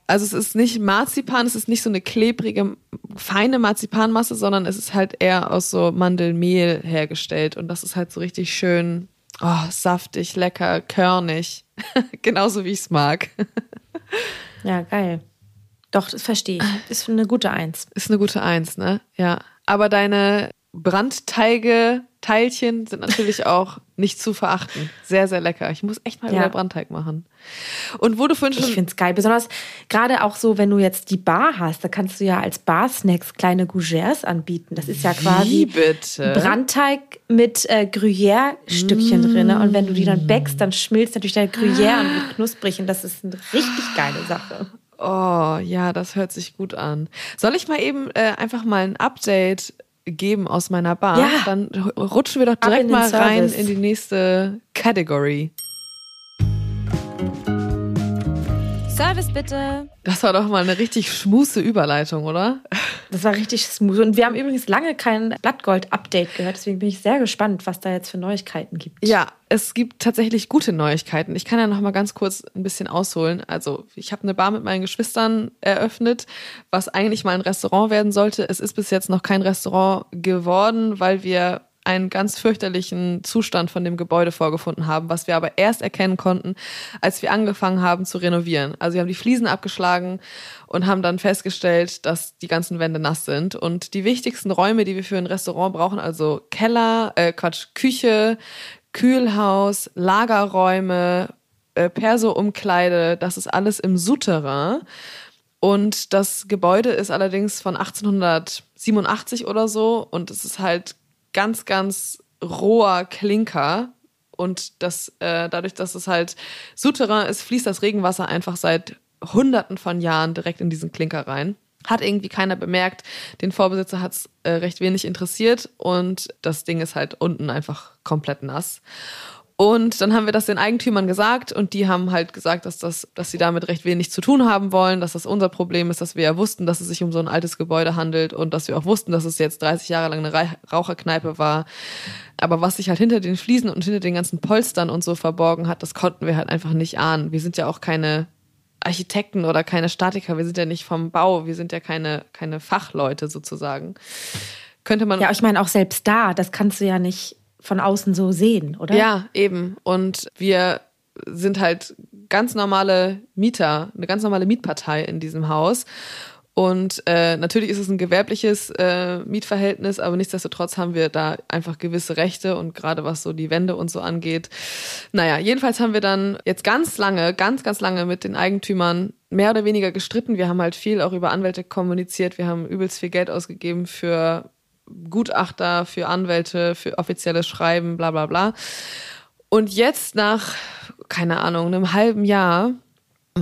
Also es ist nicht Marzipan, es ist nicht so eine klebrige, feine Marzipanmasse, sondern es ist halt eher aus so Mandelmehl hergestellt. Und das ist halt so richtig schön oh, saftig, lecker, körnig. Genauso wie ich es mag. Ja, geil. Doch, das verstehe ich. Ist eine gute Eins. Ist eine gute Eins, ne? Ja. Aber deine Brandteige, Brandteilchen sind natürlich auch nicht zu verachten. Sehr, sehr lecker. Ich muss echt mal ja. wieder Brandteig machen. Und wo du vorhin schon. Ich finde es geil. Besonders gerade auch so, wenn du jetzt die Bar hast, da kannst du ja als Bar-Snacks kleine Gougères anbieten. Das ist ja quasi bitte? Brandteig mit äh, Gruyère-Stückchen mm. drin. Und wenn du die dann backst, dann schmilzt natürlich der Gruyère ah. und wird knusprig. Und das ist eine richtig geile Sache. Oh, ja, das hört sich gut an. Soll ich mal eben äh, einfach mal ein Update geben aus meiner Bar? Ja. Dann rutschen wir doch direkt mal rein in die nächste Category. Service bitte. Das war doch mal eine richtig schmuse Überleitung, oder? Das war richtig smooth. Und wir haben übrigens lange kein Blattgold-Update gehört. Deswegen bin ich sehr gespannt, was da jetzt für Neuigkeiten gibt. Ja, es gibt tatsächlich gute Neuigkeiten. Ich kann ja noch mal ganz kurz ein bisschen ausholen. Also ich habe eine Bar mit meinen Geschwistern eröffnet, was eigentlich mal ein Restaurant werden sollte. Es ist bis jetzt noch kein Restaurant geworden, weil wir einen ganz fürchterlichen Zustand von dem Gebäude vorgefunden haben, was wir aber erst erkennen konnten, als wir angefangen haben zu renovieren. Also wir haben die Fliesen abgeschlagen und haben dann festgestellt, dass die ganzen Wände nass sind. Und die wichtigsten Räume, die wir für ein Restaurant brauchen, also Keller, äh Quatsch, Küche, Kühlhaus, Lagerräume, äh, Perso-Umkleide, das ist alles im Souterrain. Und das Gebäude ist allerdings von 1887 oder so und es ist halt ganz, ganz roher Klinker. Und das, äh, dadurch, dass es halt Souterrain ist, fließt das Regenwasser einfach seit Hunderten von Jahren direkt in diesen Klinker rein. Hat irgendwie keiner bemerkt. Den Vorbesitzer hat es äh, recht wenig interessiert und das Ding ist halt unten einfach komplett nass. Und dann haben wir das den Eigentümern gesagt und die haben halt gesagt, dass, das, dass sie damit recht wenig zu tun haben wollen, dass das unser Problem ist, dass wir ja wussten, dass es sich um so ein altes Gebäude handelt und dass wir auch wussten, dass es jetzt 30 Jahre lang eine Raucherkneipe war. Aber was sich halt hinter den Fliesen und hinter den ganzen Polstern und so verborgen hat, das konnten wir halt einfach nicht ahnen. Wir sind ja auch keine Architekten oder keine Statiker, wir sind ja nicht vom Bau, wir sind ja keine, keine Fachleute sozusagen. Könnte man. Ja, ich meine auch selbst da, das kannst du ja nicht von außen so sehen, oder? Ja, eben. Und wir sind halt ganz normale Mieter, eine ganz normale Mietpartei in diesem Haus. Und äh, natürlich ist es ein gewerbliches äh, Mietverhältnis, aber nichtsdestotrotz haben wir da einfach gewisse Rechte und gerade was so die Wände und so angeht. Naja, jedenfalls haben wir dann jetzt ganz lange, ganz, ganz lange mit den Eigentümern mehr oder weniger gestritten. Wir haben halt viel auch über Anwälte kommuniziert. Wir haben übelst viel Geld ausgegeben für Gutachter, für Anwälte, für offizielles Schreiben, bla bla bla. Und jetzt nach, keine Ahnung, einem halben Jahr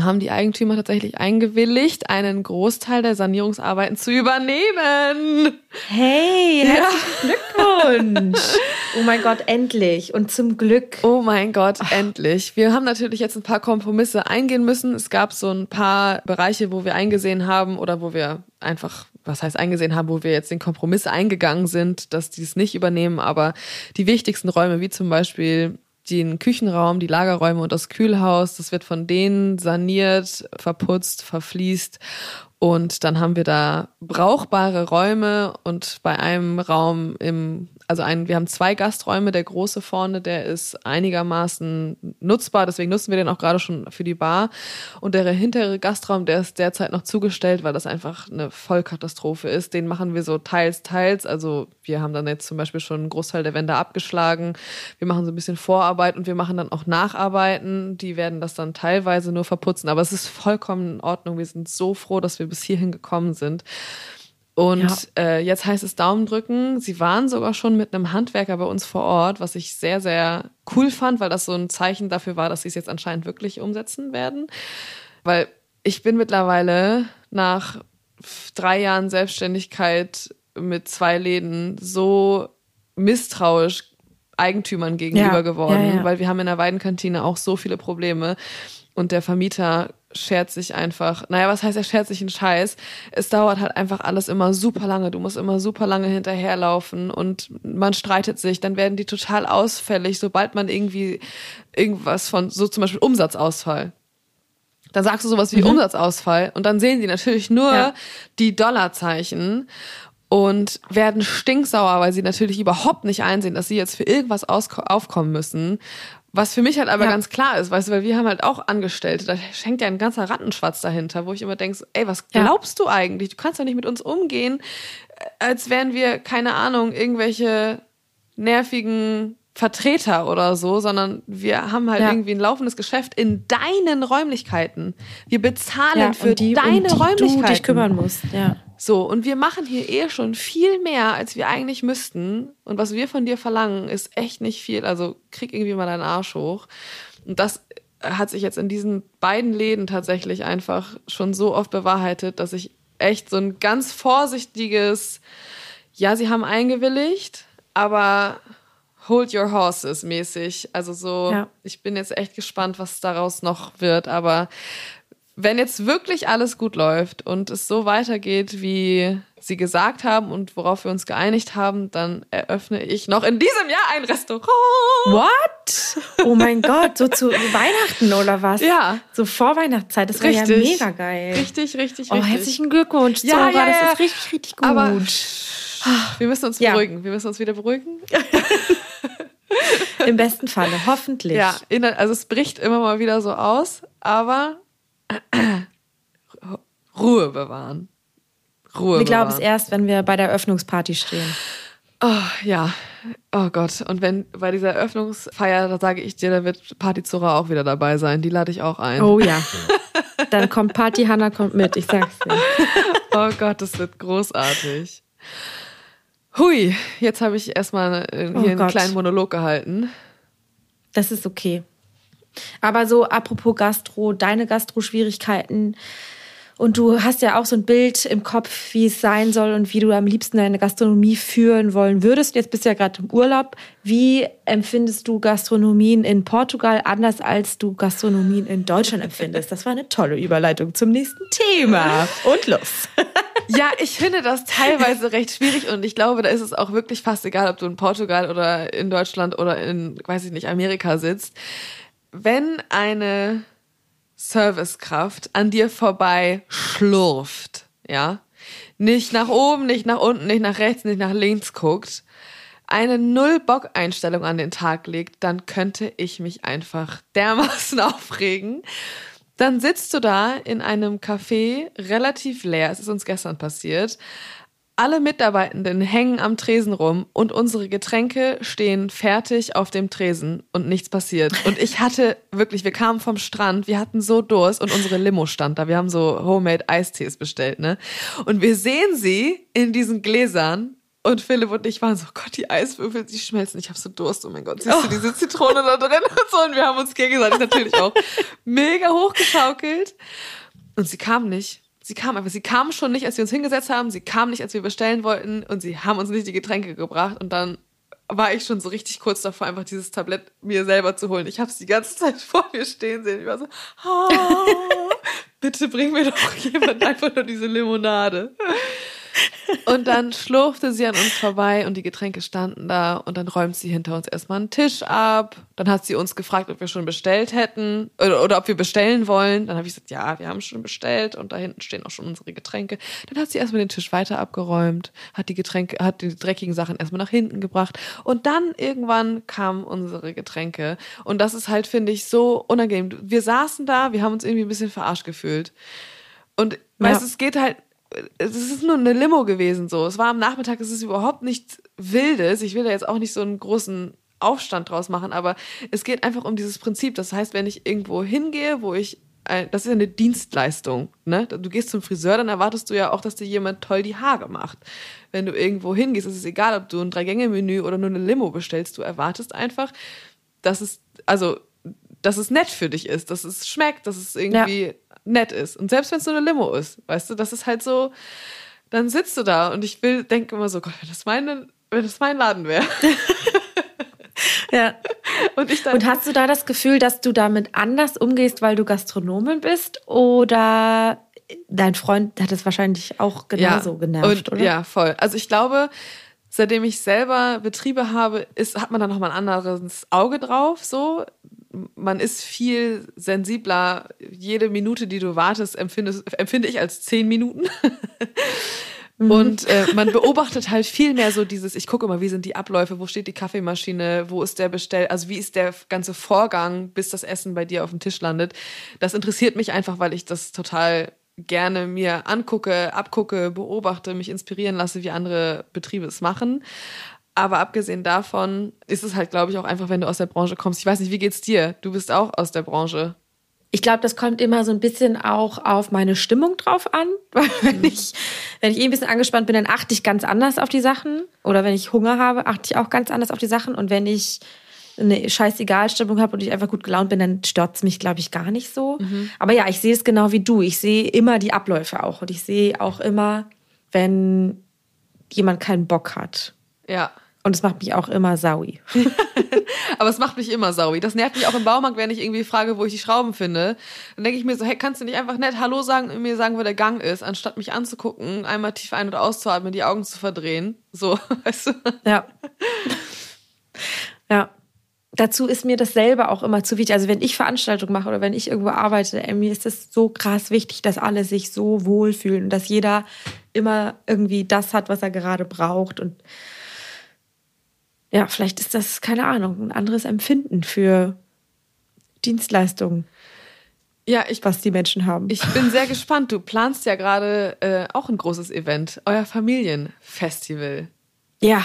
haben die Eigentümer tatsächlich eingewilligt, einen Großteil der Sanierungsarbeiten zu übernehmen. Hey, herzlichen ja. Glückwunsch. Oh mein Gott, endlich. Und zum Glück. Oh mein Gott, Ach. endlich. Wir haben natürlich jetzt ein paar Kompromisse eingehen müssen. Es gab so ein paar Bereiche, wo wir eingesehen haben oder wo wir einfach was heißt eingesehen haben, wo wir jetzt den Kompromiss eingegangen sind, dass die es nicht übernehmen, aber die wichtigsten Räume, wie zum Beispiel den Küchenraum, die Lagerräume und das Kühlhaus, das wird von denen saniert, verputzt, verfließt und dann haben wir da brauchbare Räume und bei einem Raum im also ein, wir haben zwei Gasträume. Der große vorne, der ist einigermaßen nutzbar, deswegen nutzen wir den auch gerade schon für die Bar. Und der hintere Gastraum, der ist derzeit noch zugestellt, weil das einfach eine Vollkatastrophe ist. Den machen wir so teils, teils. Also wir haben dann jetzt zum Beispiel schon einen Großteil der Wände abgeschlagen. Wir machen so ein bisschen Vorarbeit und wir machen dann auch Nacharbeiten. Die werden das dann teilweise nur verputzen. Aber es ist vollkommen in Ordnung. Wir sind so froh, dass wir bis hierhin gekommen sind. Und ja. äh, jetzt heißt es Daumen drücken. Sie waren sogar schon mit einem Handwerker bei uns vor Ort, was ich sehr, sehr cool fand, weil das so ein Zeichen dafür war, dass sie es jetzt anscheinend wirklich umsetzen werden. Weil ich bin mittlerweile nach drei Jahren Selbstständigkeit mit zwei Läden so misstrauisch Eigentümern gegenüber ja, geworden, ja, weil wir haben in der Weidenkantine auch so viele Probleme und der Vermieter schert sich einfach, naja, was heißt, er schert sich einen Scheiß? Es dauert halt einfach alles immer super lange. Du musst immer super lange hinterherlaufen und man streitet sich. Dann werden die total ausfällig, sobald man irgendwie irgendwas von, so zum Beispiel Umsatzausfall. Dann sagst du sowas wie mhm. Umsatzausfall und dann sehen die natürlich nur ja. die Dollarzeichen und werden stinksauer, weil sie natürlich überhaupt nicht einsehen, dass sie jetzt für irgendwas aufkommen müssen, was für mich halt aber ja. ganz klar ist, weißt du, weil wir haben halt auch Angestellte, da hängt ja ein ganzer Rattenschwarz dahinter, wo ich immer denke, ey, was glaubst ja. du eigentlich? Du kannst doch nicht mit uns umgehen, äh, als wären wir, keine Ahnung, irgendwelche nervigen Vertreter oder so, sondern wir haben halt Ja. irgendwie ein laufendes Geschäft in deinen Räumlichkeiten. Wir bezahlen für die, deine um die Räumlichkeiten. du dich kümmern musst. Ja. So, und wir machen hier eh schon viel mehr, als wir eigentlich müssten. Und was wir von dir verlangen, ist echt nicht viel. Also krieg irgendwie mal deinen Arsch hoch. Und das hat sich jetzt in diesen beiden Läden tatsächlich einfach schon so oft bewahrheitet, dass ich echt so ein ganz vorsichtiges, ja, sie haben eingewilligt, aber hold your horses mäßig. Also so, Ja. ich bin jetzt echt gespannt, was daraus noch wird. Aber wenn jetzt wirklich alles gut läuft und es so weitergeht, wie sie gesagt haben und worauf wir uns geeinigt haben, dann eröffne ich noch in diesem Jahr ein Restaurant. What? Oh mein Gott, so zu Weihnachten oder was? Ja. So vor Weihnachtszeit, das wäre ja Richtig. mega geil. Richtig, richtig, Oh, richtig. herzlichen Glückwunsch, Ja, Zora, ja, das ja. ist richtig, richtig gut. Aber wir müssen uns Ja. beruhigen. Wir müssen uns wieder beruhigen. Im besten Falle, hoffentlich. Ja, also es bricht immer mal wieder so aus, aber Ruhe bewahren. Ruhe Wir glauben es erst, wenn wir bei der Eröffnungsparty stehen. Oh, ja. Oh Gott. Und wenn bei dieser Eröffnungsfeier, da sage ich dir, da wird Partyzora auch wieder dabei sein. Die lade ich auch ein. Oh ja. Dann kommt Party, Hanna kommt mit, ich sag's dir. Oh Gott, das wird großartig. Hui, jetzt habe ich erstmal äh, hier Oh einen Gott. kleinen Monolog gehalten. Das ist okay. Aber so apropos Gastro, deine Gastro-Schwierigkeiten. Und du hast ja auch so ein Bild im Kopf, wie es sein soll und wie du am liebsten deine Gastronomie führen wollen würdest. Jetzt bist du ja gerade im Urlaub. Wie empfindest du Gastronomien in Portugal anders als du Gastronomien in Deutschland empfindest? Das war eine tolle Überleitung zum nächsten Thema. Und los. Ja, ich finde das teilweise recht schwierig und ich glaube, da ist es auch wirklich fast egal, ob du in Portugal oder in Deutschland oder in, weiß ich nicht, Amerika sitzt. Wenn eine Servicekraft an dir vorbei schlurft, ja, nicht nach oben, nicht nach unten, nicht nach rechts, nicht nach links guckt, eine Null-Bock-Einstellung an den Tag legt, dann könnte ich mich einfach dermaßen aufregen. Dann sitzt du da in einem Café, relativ leer, es ist uns gestern passiert. Alle Mitarbeitenden hängen am Tresen rum und unsere Getränke stehen fertig auf dem Tresen und nichts passiert. Und ich hatte wirklich, wir kamen vom Strand, wir hatten so Durst und unsere Limo stand da. Wir haben so Homemade Eistees bestellt, ne? Und wir sehen sie in diesen Gläsern und Philipp und ich waren so, Gott, die Eiswürfel, die schmelzen. Ich habe so Durst, oh mein Gott, siehst du diese Zitrone da drin und so. Und wir haben uns gegenseitig natürlich auch mega hochgeschaukelt. Und sie kam nicht. Sie kam einfach. Sie kam schon nicht, als wir uns hingesetzt haben. Sie kam nicht, als wir bestellen wollten. Und sie haben uns nicht die Getränke gebracht. Und dann war ich schon so richtig kurz davor, einfach dieses Tablett mir selber zu holen. Ich habe es die ganze Zeit vor mir stehen sehen. Ich war so, ah, bitte bring mir doch jemand einfach nur diese Limonade. Und dann schlurfte sie an uns vorbei und die Getränke standen da und dann räumt sie hinter uns erstmal einen Tisch ab. Dann hat sie uns gefragt, ob wir schon bestellt hätten oder, oder ob wir bestellen wollen. Dann habe ich gesagt, ja, wir haben schon bestellt und da hinten stehen auch schon unsere Getränke. Dann hat sie erstmal den Tisch weiter abgeräumt, hat die Getränke, hat die dreckigen Sachen erstmal nach hinten gebracht und dann irgendwann kamen unsere Getränke. Und das ist halt, finde ich, so unangenehm. Wir saßen da, wir haben uns irgendwie ein bisschen verarscht gefühlt. Und weißt du, es geht halt, es ist nur eine Limo gewesen so. Es war am Nachmittag, es ist überhaupt nichts Wildes. Ich will da jetzt auch nicht so einen großen Aufstand draus machen, aber es geht einfach um dieses Prinzip. Das heißt, wenn ich irgendwo hingehe, wo ich das ist ja eine Dienstleistung. Ne? Du gehst zum Friseur, dann erwartest du ja auch, dass dir jemand toll die Haare macht. Wenn du irgendwo hingehst, ist es egal, ob du ein Drei-Gänge-Menü oder nur eine Limo bestellst. Du erwartest einfach, dass es, also, dass es nett für dich ist, dass es schmeckt, dass es irgendwie nett ist. Und selbst wenn es nur eine Limo ist, weißt du, das ist halt so, dann sitzt du da und ich will, denke immer so, Gott, wenn das meine, wenn das mein Laden wäre. Ja. Und ich dann. Und hast du da das Gefühl, dass du damit anders umgehst, weil du Gastronomin bist? Oder dein Freund hat es wahrscheinlich auch genauso genervt, und, oder? Ja, voll. Also ich glaube, seitdem ich selber Betriebe habe, ist, hat man da nochmal ein anderes Auge drauf, so. Man ist viel sensibler. Jede Minute, die du wartest, empfinde ich als zehn Minuten. Und äh, man beobachtet halt viel mehr so dieses, ich gucke immer, wie sind die Abläufe, wo steht die Kaffeemaschine, wo ist der Bestell, also wie ist der ganze Vorgang, bis das Essen bei dir auf dem Tisch landet. Das interessiert mich einfach, weil ich das total gerne mir angucke, abgucke, beobachte, mich inspirieren lasse, wie andere Betriebe es machen. Aber abgesehen davon ist es halt, glaube ich, auch einfach, wenn du aus der Branche kommst. Ich weiß nicht, wie geht's dir? Du bist auch aus der Branche. Ich glaube, das kommt immer so ein bisschen auch auf meine Stimmung drauf an. Weil wenn ich, wenn ich eh ein bisschen angespannt bin, dann achte ich ganz anders auf die Sachen. Oder wenn ich Hunger habe, achte ich auch ganz anders auf die Sachen. Und wenn ich eine scheißegal-Stimmung habe und ich einfach gut gelaunt bin, dann stört es mich, glaube ich, gar nicht so. Mhm. Aber ja, ich sehe es genau wie du. Ich sehe immer die Abläufe auch. Und ich sehe auch immer, wenn jemand keinen Bock hat. Ja. Und es macht mich auch immer saui. Aber es macht mich immer saui. Das nervt mich auch im Baumarkt, wenn ich irgendwie frage, wo ich die Schrauben finde. Dann denke ich mir so, hey, kannst du nicht einfach nett Hallo sagen und mir sagen, wo der Gang ist, anstatt mich anzugucken, einmal tief ein- und auszuatmen, die Augen zu verdrehen. So, weißt du? Ja. Ja. Dazu ist mir das selber auch immer zu wichtig. Also wenn ich Veranstaltungen mache oder wenn ich irgendwo arbeite, ey, mir ist es so krass wichtig, dass alle sich so wohlfühlen und dass jeder immer irgendwie das hat, was er gerade braucht und ja, vielleicht ist das, keine Ahnung, ein anderes Empfinden für Dienstleistungen. Ja, ich, was die Menschen haben. Ich bin sehr gespannt. Du planst ja gerade äh, auch ein großes Event, euer Familienfestival. Ja.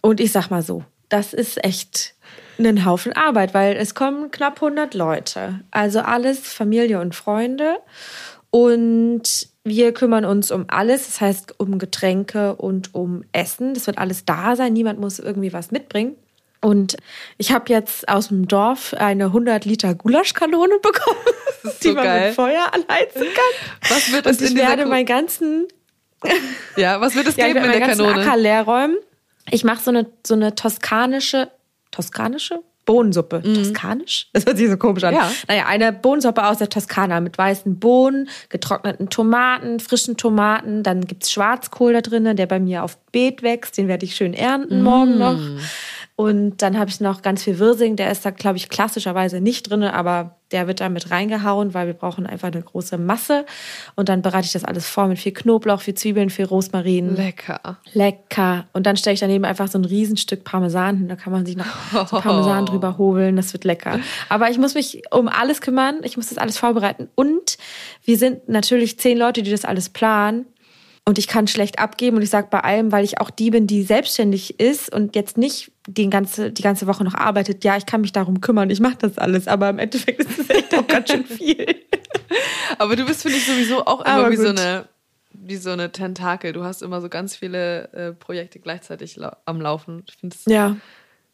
Und ich sag mal so, das ist echt ein Haufen Arbeit, weil es kommen knapp 100 Leute. Also alles Familie und Freunde. Und wir kümmern uns um alles, das heißt um Getränke und um Essen. Das wird alles da sein. Niemand muss irgendwie was mitbringen. Und ich habe jetzt aus dem Dorf eine 100 Liter Gulaschkanone bekommen, die so man geil. mit Feuer anheizen kann. Was wird es Und ich in werde meinen ganzen Ja, was wird es ja, geben werde in der Kanone? Acker leer räumen. Ich mache so eine, so eine toskanische, toskanische Bohnensuppe. Toskanisch? Das hört sich so komisch an. Ja. Naja, eine Bohnensuppe aus der Toskana mit weißen Bohnen, getrockneten Tomaten, frischen Tomaten. Dann gibt's Schwarzkohl da drinnen, der bei mir auf Beet wächst. Den werde ich schön ernten morgen noch. Und dann habe ich noch ganz viel Wirsing. Der ist da, glaube ich, klassischerweise nicht drin, aber der wird da mit reingehauen, weil wir brauchen einfach eine große Masse. Und dann bereite ich das alles vor mit viel Knoblauch, viel Zwiebeln, viel Rosmarin. Lecker. Lecker. Und dann stelle ich daneben einfach so ein Riesenstück Parmesan hin. Da kann man sich noch so Parmesan drüber hobeln. Das wird lecker. Aber ich muss mich um alles kümmern. Ich muss das alles vorbereiten. Und wir sind natürlich zehn Leute, die das alles planen. Und ich kann schlecht abgeben. Und ich sage bei allem, weil ich auch die bin, die selbstständig ist und jetzt nicht die ganze, die ganze Woche noch arbeitet. Ja, ich kann mich darum kümmern. Ich mache das alles. Aber im Endeffekt ist es echt auch ganz schön viel. Aber du bist, finde ich, sowieso auch immer wie so, eine, wie so eine Tentakel. Du hast immer so ganz viele äh, Projekte gleichzeitig lau am Laufen. Ich finde es Ja.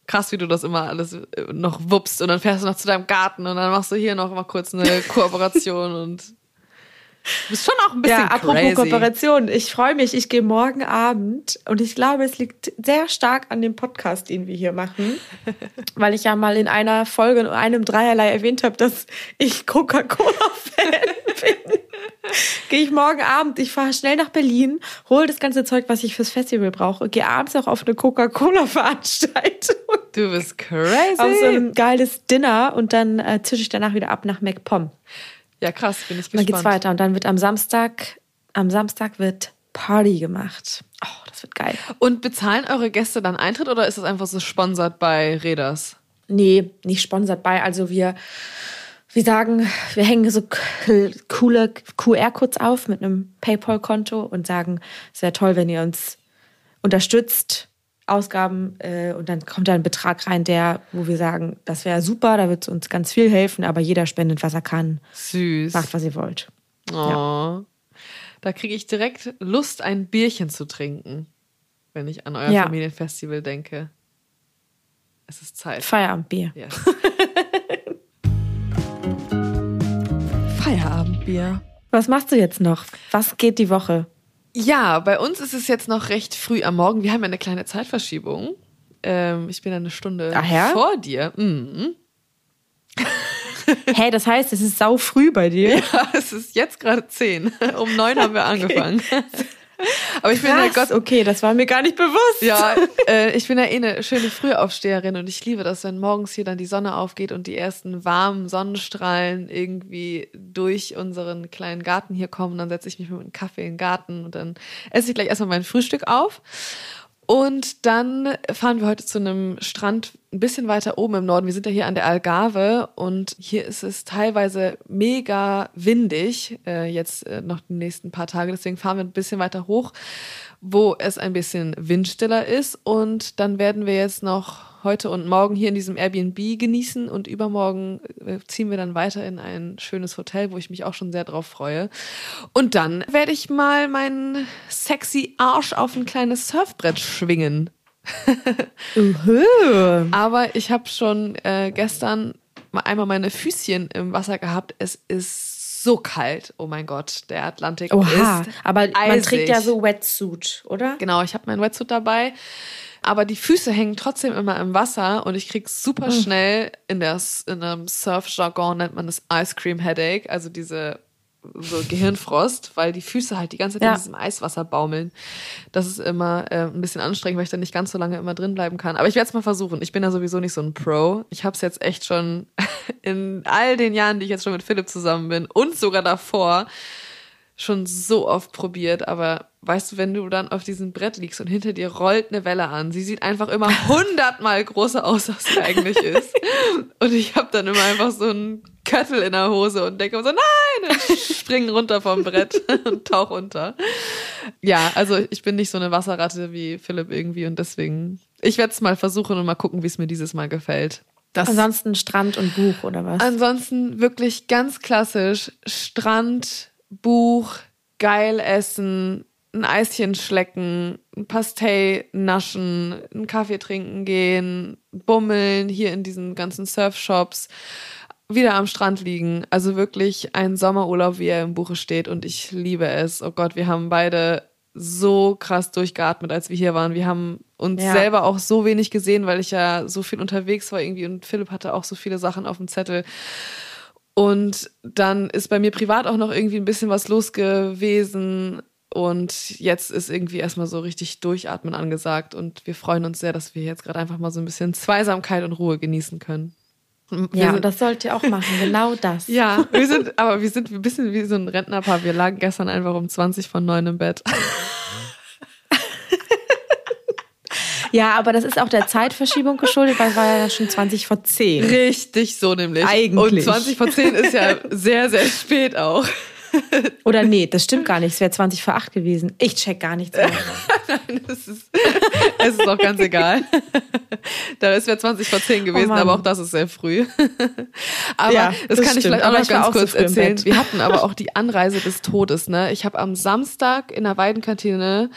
krass, wie du das immer alles äh, noch wuppst. Und dann fährst du noch zu deinem Garten und dann machst du hier noch mal kurz eine Kooperation und du bist schon auch ein bisschen Ja, apropos crazy. Kooperation. Ich freue mich. Ich gehe morgen Abend und ich glaube, es liegt sehr stark an dem Podcast, den wir hier machen, weil ich ja mal in einer Folge in einem Dreierlei erwähnt habe, dass ich Coca-Cola-Fan bin. Gehe ich morgen Abend, ich fahre schnell nach Berlin, hole das ganze Zeug, was ich fürs Festival brauche, gehe abends auch auf eine Coca-Cola-Veranstaltung. Du bist crazy. Auf so ein geiles Dinner und dann äh, zische ich danach wieder ab nach MacPom. Ja, krass, bin ich Und dann gespannt. geht's weiter und dann wird am Samstag, am Samstag wird Party gemacht. Oh, das wird geil. Und bezahlen eure Gäste dann Eintritt oder ist das einfach so sponsert bei Reders? Nee, nicht sponsert bei. Also wir, wir sagen, wir hängen so coole QR-Codes auf mit einem PayPal-Konto und sagen, es wäre toll, wenn ihr uns unterstützt, Ausgaben, äh, und dann kommt da ein Betrag rein, der, wo wir sagen, das wäre super, da wird uns ganz viel helfen, aber jeder spendet, was er kann. Süß. Macht, was ihr wollt. Oh. Da kriege ich direkt Lust, ein Bierchen zu trinken, wenn ich an euer Ja. Familienfestival denke. Es ist Zeit. Feierabendbier. Yes. Feierabendbier. Was machst du jetzt noch? Was geht die Woche? Ja, bei uns ist es jetzt noch recht früh am Morgen. Wir haben ja eine kleine Zeitverschiebung. Ähm, ich bin eine Stunde Ach ja? vor dir. Mhm. Hä, das heißt, es ist sau früh bei dir. Ja, es ist jetzt gerade zehn. Um neun haben wir angefangen. Aber ich bin ja Krass, Gott, okay, das war mir gar nicht bewusst. Ja, äh, ich bin ja eh eine schöne Frühaufsteherin und ich liebe das, wenn morgens hier dann die Sonne aufgeht und die ersten warmen Sonnenstrahlen irgendwie durch unseren kleinen Garten hier kommen. Dann setze ich mich mit einem Kaffee in den Garten und dann esse ich gleich erstmal mein Frühstück auf. Und dann fahren wir heute zu einem Strand ein bisschen weiter oben im Norden. Wir sind ja hier an der Algarve und hier ist es teilweise mega windig, äh, jetzt äh, noch die nächsten paar Tage. Deswegen fahren wir ein bisschen weiter hoch, wo es ein bisschen windstiller ist. Und dann werden wir jetzt noch heute und morgen hier in diesem Airbnb genießen und übermorgen äh, ziehen wir dann weiter in ein schönes Hotel, wo ich mich auch schon sehr drauf freue. Und dann werde ich mal meinen sexy Arsch auf ein kleines Surfbrett schwingen. Aber ich habe schon äh, gestern einmal meine Füßchen im Wasser gehabt. Es ist so kalt. Oh mein Gott, der Atlantik Oha, ist aber eisig. man trägt ja so Wetsuit, oder? Genau, ich habe mein Wetsuit dabei. Aber die Füße hängen trotzdem immer im Wasser und ich krieg super schnell in, der, in einem Surf-Jargon nennt man das Ice Cream Headache, also diese so Gehirnfrost, weil die Füße halt die ganze Zeit Ja. in diesem Eiswasser baumeln. Das ist immer äh, ein bisschen anstrengend, weil ich dann nicht ganz so lange immer drin bleiben kann. Aber ich werde es mal versuchen. Ich bin ja sowieso nicht so ein Pro. Ich habe es jetzt echt schon in all den Jahren, die ich jetzt schon mit Philipp zusammen bin und sogar davor, schon so oft probiert, aber weißt du, wenn du dann auf diesem Brett liegst und hinter dir rollt eine Welle an, sie sieht einfach immer hundertmal größer aus, als sie eigentlich ist. Und ich habe dann immer einfach so einen Köttel in der Hose und denke immer so, nein, und spring runter vom Brett und tauch unter. Ja, also ich bin nicht so eine Wasserratte wie Philipp irgendwie und deswegen, ich werde es mal versuchen und mal gucken, wie es mir dieses Mal gefällt. Das Ansonsten Strand und Buch oder was? Ansonsten wirklich ganz klassisch Strand, Buch, geil essen, ein Eischen schlecken, ein Pastei naschen, einen Kaffee trinken gehen, bummeln hier in diesen ganzen Surfshops, wieder am Strand liegen. Also wirklich ein Sommerurlaub, wie er im Buche steht und ich liebe es. Oh Gott, wir haben beide so krass durchgeatmet, als wir hier waren. Wir haben uns Ja. selber auch so wenig gesehen, weil ich ja so viel unterwegs war irgendwie und Philipp hatte auch so viele Sachen auf dem Zettel. Und dann ist bei mir privat auch noch irgendwie ein bisschen was los gewesen. Und jetzt ist irgendwie erstmal so richtig Durchatmen angesagt. Und wir freuen uns sehr, dass wir jetzt gerade einfach mal so ein bisschen Zweisamkeit und Ruhe genießen können. Wir ja, sind- das sollt ihr auch machen, genau das. ja, wir sind, aber wir sind ein bisschen wie so ein Rentnerpaar. Wir lagen gestern einfach um 20 von 9 im Bett. Ja, aber das ist auch der Zeitverschiebung geschuldet, weil es war ja schon 20 vor 10. Richtig so nämlich. Eigentlich. Und 20 vor 10 ist ja sehr, sehr spät auch. Oder nee, das stimmt gar nicht. Es wäre 20 vor 8 gewesen. Ich check gar nichts mehr. Nein, das ist, es ist auch ganz egal. Da ist ja 20 vor 10 gewesen, Oh aber auch das ist sehr früh. Aber Ja, das, das kann ich stimmt. vielleicht auch Aber noch ich ganz auch so kurz im erzählen. Wir hatten aber auch die Anreise des Todes. Ne? Ich habe am Samstag in der Weidenkantine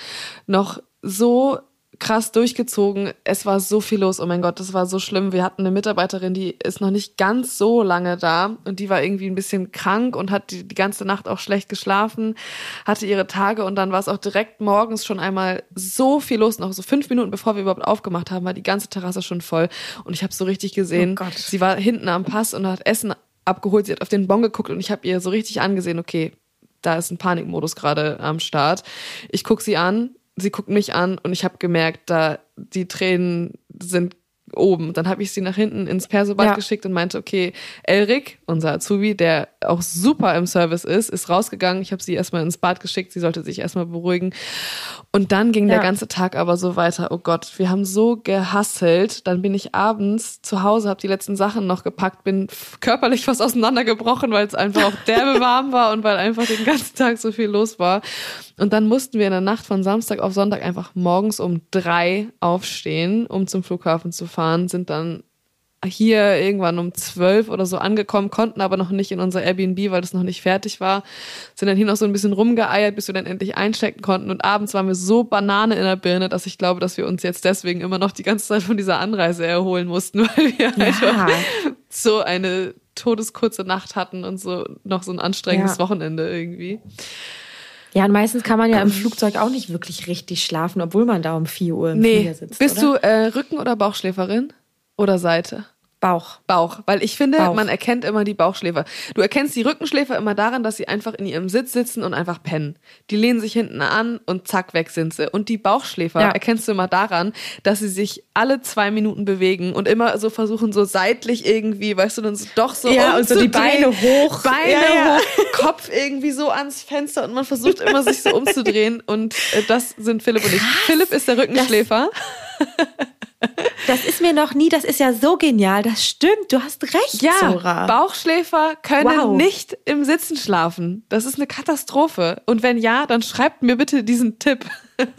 noch so krass durchgezogen. Es war so viel los. Oh mein Gott, das war so schlimm. Wir hatten eine Mitarbeiterin, die ist noch nicht ganz so lange da und die war irgendwie ein bisschen krank und hat die, die ganze Nacht auch schlecht geschlafen, hatte ihre Tage und dann war es auch direkt morgens schon einmal so viel los. Noch so fünf Minuten bevor wir überhaupt aufgemacht haben, war die ganze Terrasse schon voll und ich habe so richtig gesehen, Oh sie war hinten am Pass und hat Essen abgeholt. Sie hat auf den Bon geguckt und ich habe ihr so richtig angesehen, okay, da ist ein Panikmodus gerade am Start. Ich guck sie an, sie guckt mich an und ich habe gemerkt, da die Tränen sind oben. Dann habe ich sie nach hinten ins Persobad Ja. geschickt und meinte, okay, Elric, unser Azubi, der auch super im Service ist, ist rausgegangen. Ich habe sie erstmal ins Bad geschickt, sie sollte sich erstmal beruhigen. Und dann ging der Ja. ganze Tag aber so weiter. Oh Gott, wir haben so gehasselt. Dann bin ich abends zu Hause, habe die letzten Sachen noch gepackt, bin körperlich fast auseinandergebrochen, weil es einfach auch derbe warm war und weil einfach den ganzen Tag so viel los war. Und dann mussten wir in der Nacht von Samstag auf Sonntag einfach morgens um drei aufstehen, um zum Flughafen zu fahren, sind dann hier irgendwann um zwölf oder so angekommen, konnten aber noch nicht in unser Airbnb, weil das noch nicht fertig war. Sind dann hier noch so ein bisschen rumgeeiert, bis wir dann endlich einchecken konnten. Und abends waren wir so Banane in der Birne, dass ich glaube, dass wir uns jetzt deswegen immer noch die ganze Zeit von dieser Anreise erholen mussten, weil wir einfach so eine todeskurze Nacht hatten und so noch so ein anstrengendes Ja. Wochenende irgendwie. Ja, und meistens kann man ja im Flugzeug auch nicht wirklich richtig schlafen, obwohl man da um 4 Uhr im Nee, Flieger sitzt. bist oder? du äh, Rücken- oder Bauchschläferin? Oder Seite? Bauch. Bauch, weil ich finde, Bauch. man erkennt immer die Bauchschläfer. Du erkennst die Rückenschläfer immer daran, dass sie einfach in ihrem Sitz sitzen und einfach pennen. Die lehnen sich hinten an und zack, weg sind sie. Und die Bauchschläfer Ja. erkennst du immer daran, dass sie sich alle zwei Minuten bewegen und immer so versuchen, so seitlich irgendwie, weißt du, dann so doch so Ja, und so die. Beine hoch. Beine Ja, ja. hoch, Kopf irgendwie so ans Fenster und man versucht immer, sich so umzudrehen. Und äh, das sind Philipp und ich. Philipp ist der Rückenschläfer. Das ist mir noch nie, das ist ja so genial. Das stimmt, du hast recht, Ja, Zora. Bauchschläfer können Wow. nicht im Sitzen schlafen. Das ist eine Katastrophe. Und wenn ja, dann schreibt mir bitte diesen Tipp.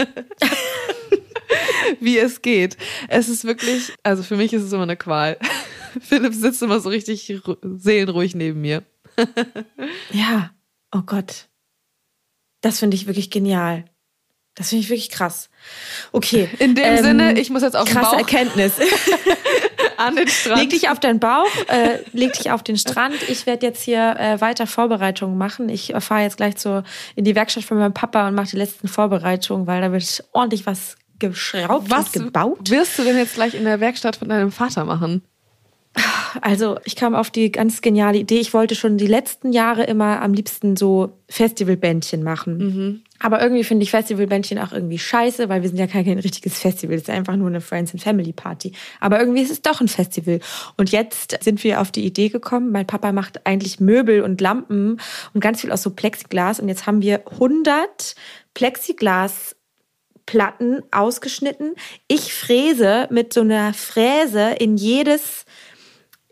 Wie es geht. Es ist wirklich, also für mich ist es immer eine Qual. Philipp sitzt immer so richtig ru- seelenruhig neben mir. Ja, oh Gott. Das finde ich wirklich genial. Das finde ich wirklich krass. Okay. In dem ähm, Sinne, ich muss jetzt auf den krasse Bauch Erkenntnis. an den Strand. leg dich auf deinen Bauch, äh, leg dich auf den Strand. Ich werde jetzt hier äh, weiter Vorbereitungen machen. Ich fahre jetzt gleich zur, in die Werkstatt von meinem Papa und mache die letzten Vorbereitungen, weil da wird ordentlich was geschraubt Was und gebaut. wirst du denn jetzt gleich in der Werkstatt von deinem Vater machen? Also ich kam auf die ganz geniale Idee. Ich wollte schon die letzten Jahre immer am liebsten so Festivalbändchen machen. Aber irgendwie finde ich Festivalbändchen auch irgendwie scheiße, weil wir sind ja kein, kein richtiges Festival. Es ist einfach nur eine Friends and Family Party. Aber irgendwie ist es doch ein Festival. Und jetzt sind wir auf die Idee gekommen. Mein Papa macht eigentlich Möbel und Lampen und ganz viel aus so Plexiglas. Und jetzt haben wir 100 Plexiglas Platten ausgeschnitten. Ich fräse mit so einer Fräse in jedes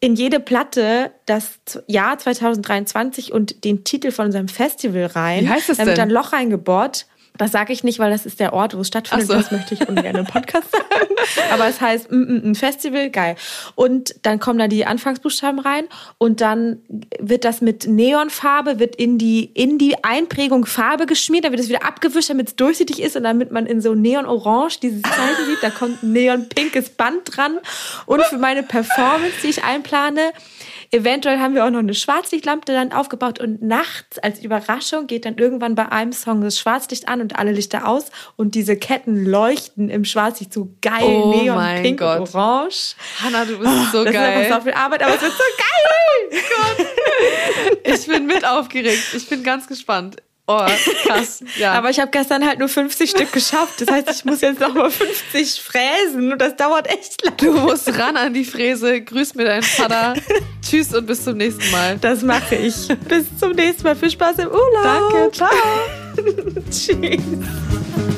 in jede Platte das Jahr 2023 und den Titel von unserem Festival rein. Wie heißt es Da wird denn? ein Loch reingebohrt. Das sage ich nicht, weil das ist der Ort, wo es stattfindet. So. Das möchte ich ungern im Podcast sagen. Aber es heißt mm, mm, ein Festival, geil. Und dann kommen da die Anfangsbuchstaben rein und dann wird das mit Neonfarbe, wird in die, in die Einprägung Farbe geschmiert, dann wird es wieder abgewischt, damit es durchsichtig ist und damit man in so Neon-Orange dieses Zeichen sieht. Da kommt ein neon-pinkes Band dran. Und für meine Performance, die ich einplane, Eventuell haben wir auch noch eine Schwarzlichtlampe dann aufgebaut und nachts als Überraschung geht dann irgendwann bei einem Song das Schwarzlicht an und alle Lichter aus und diese Ketten leuchten im Schwarzlicht so geil, Oh neon, mein pink Gott. orange. Hanna, du bist so das ist geil. einfach so viel Arbeit, aber es wird so geil. Ich bin mit aufgeregt. Ich bin ganz gespannt. Oh, krass. Ja. Aber ich habe gestern halt nur 50 Stück geschafft. Das heißt, ich muss jetzt noch mal 50 fräsen und das dauert echt lang. du musst ran an die Fräse. Grüß mir deinen Vater. Tschüss und bis zum nächsten Mal. Das mache ich. Bis zum nächsten Mal. Viel Spaß im Urlaub. Danke, ciao. Tschüss.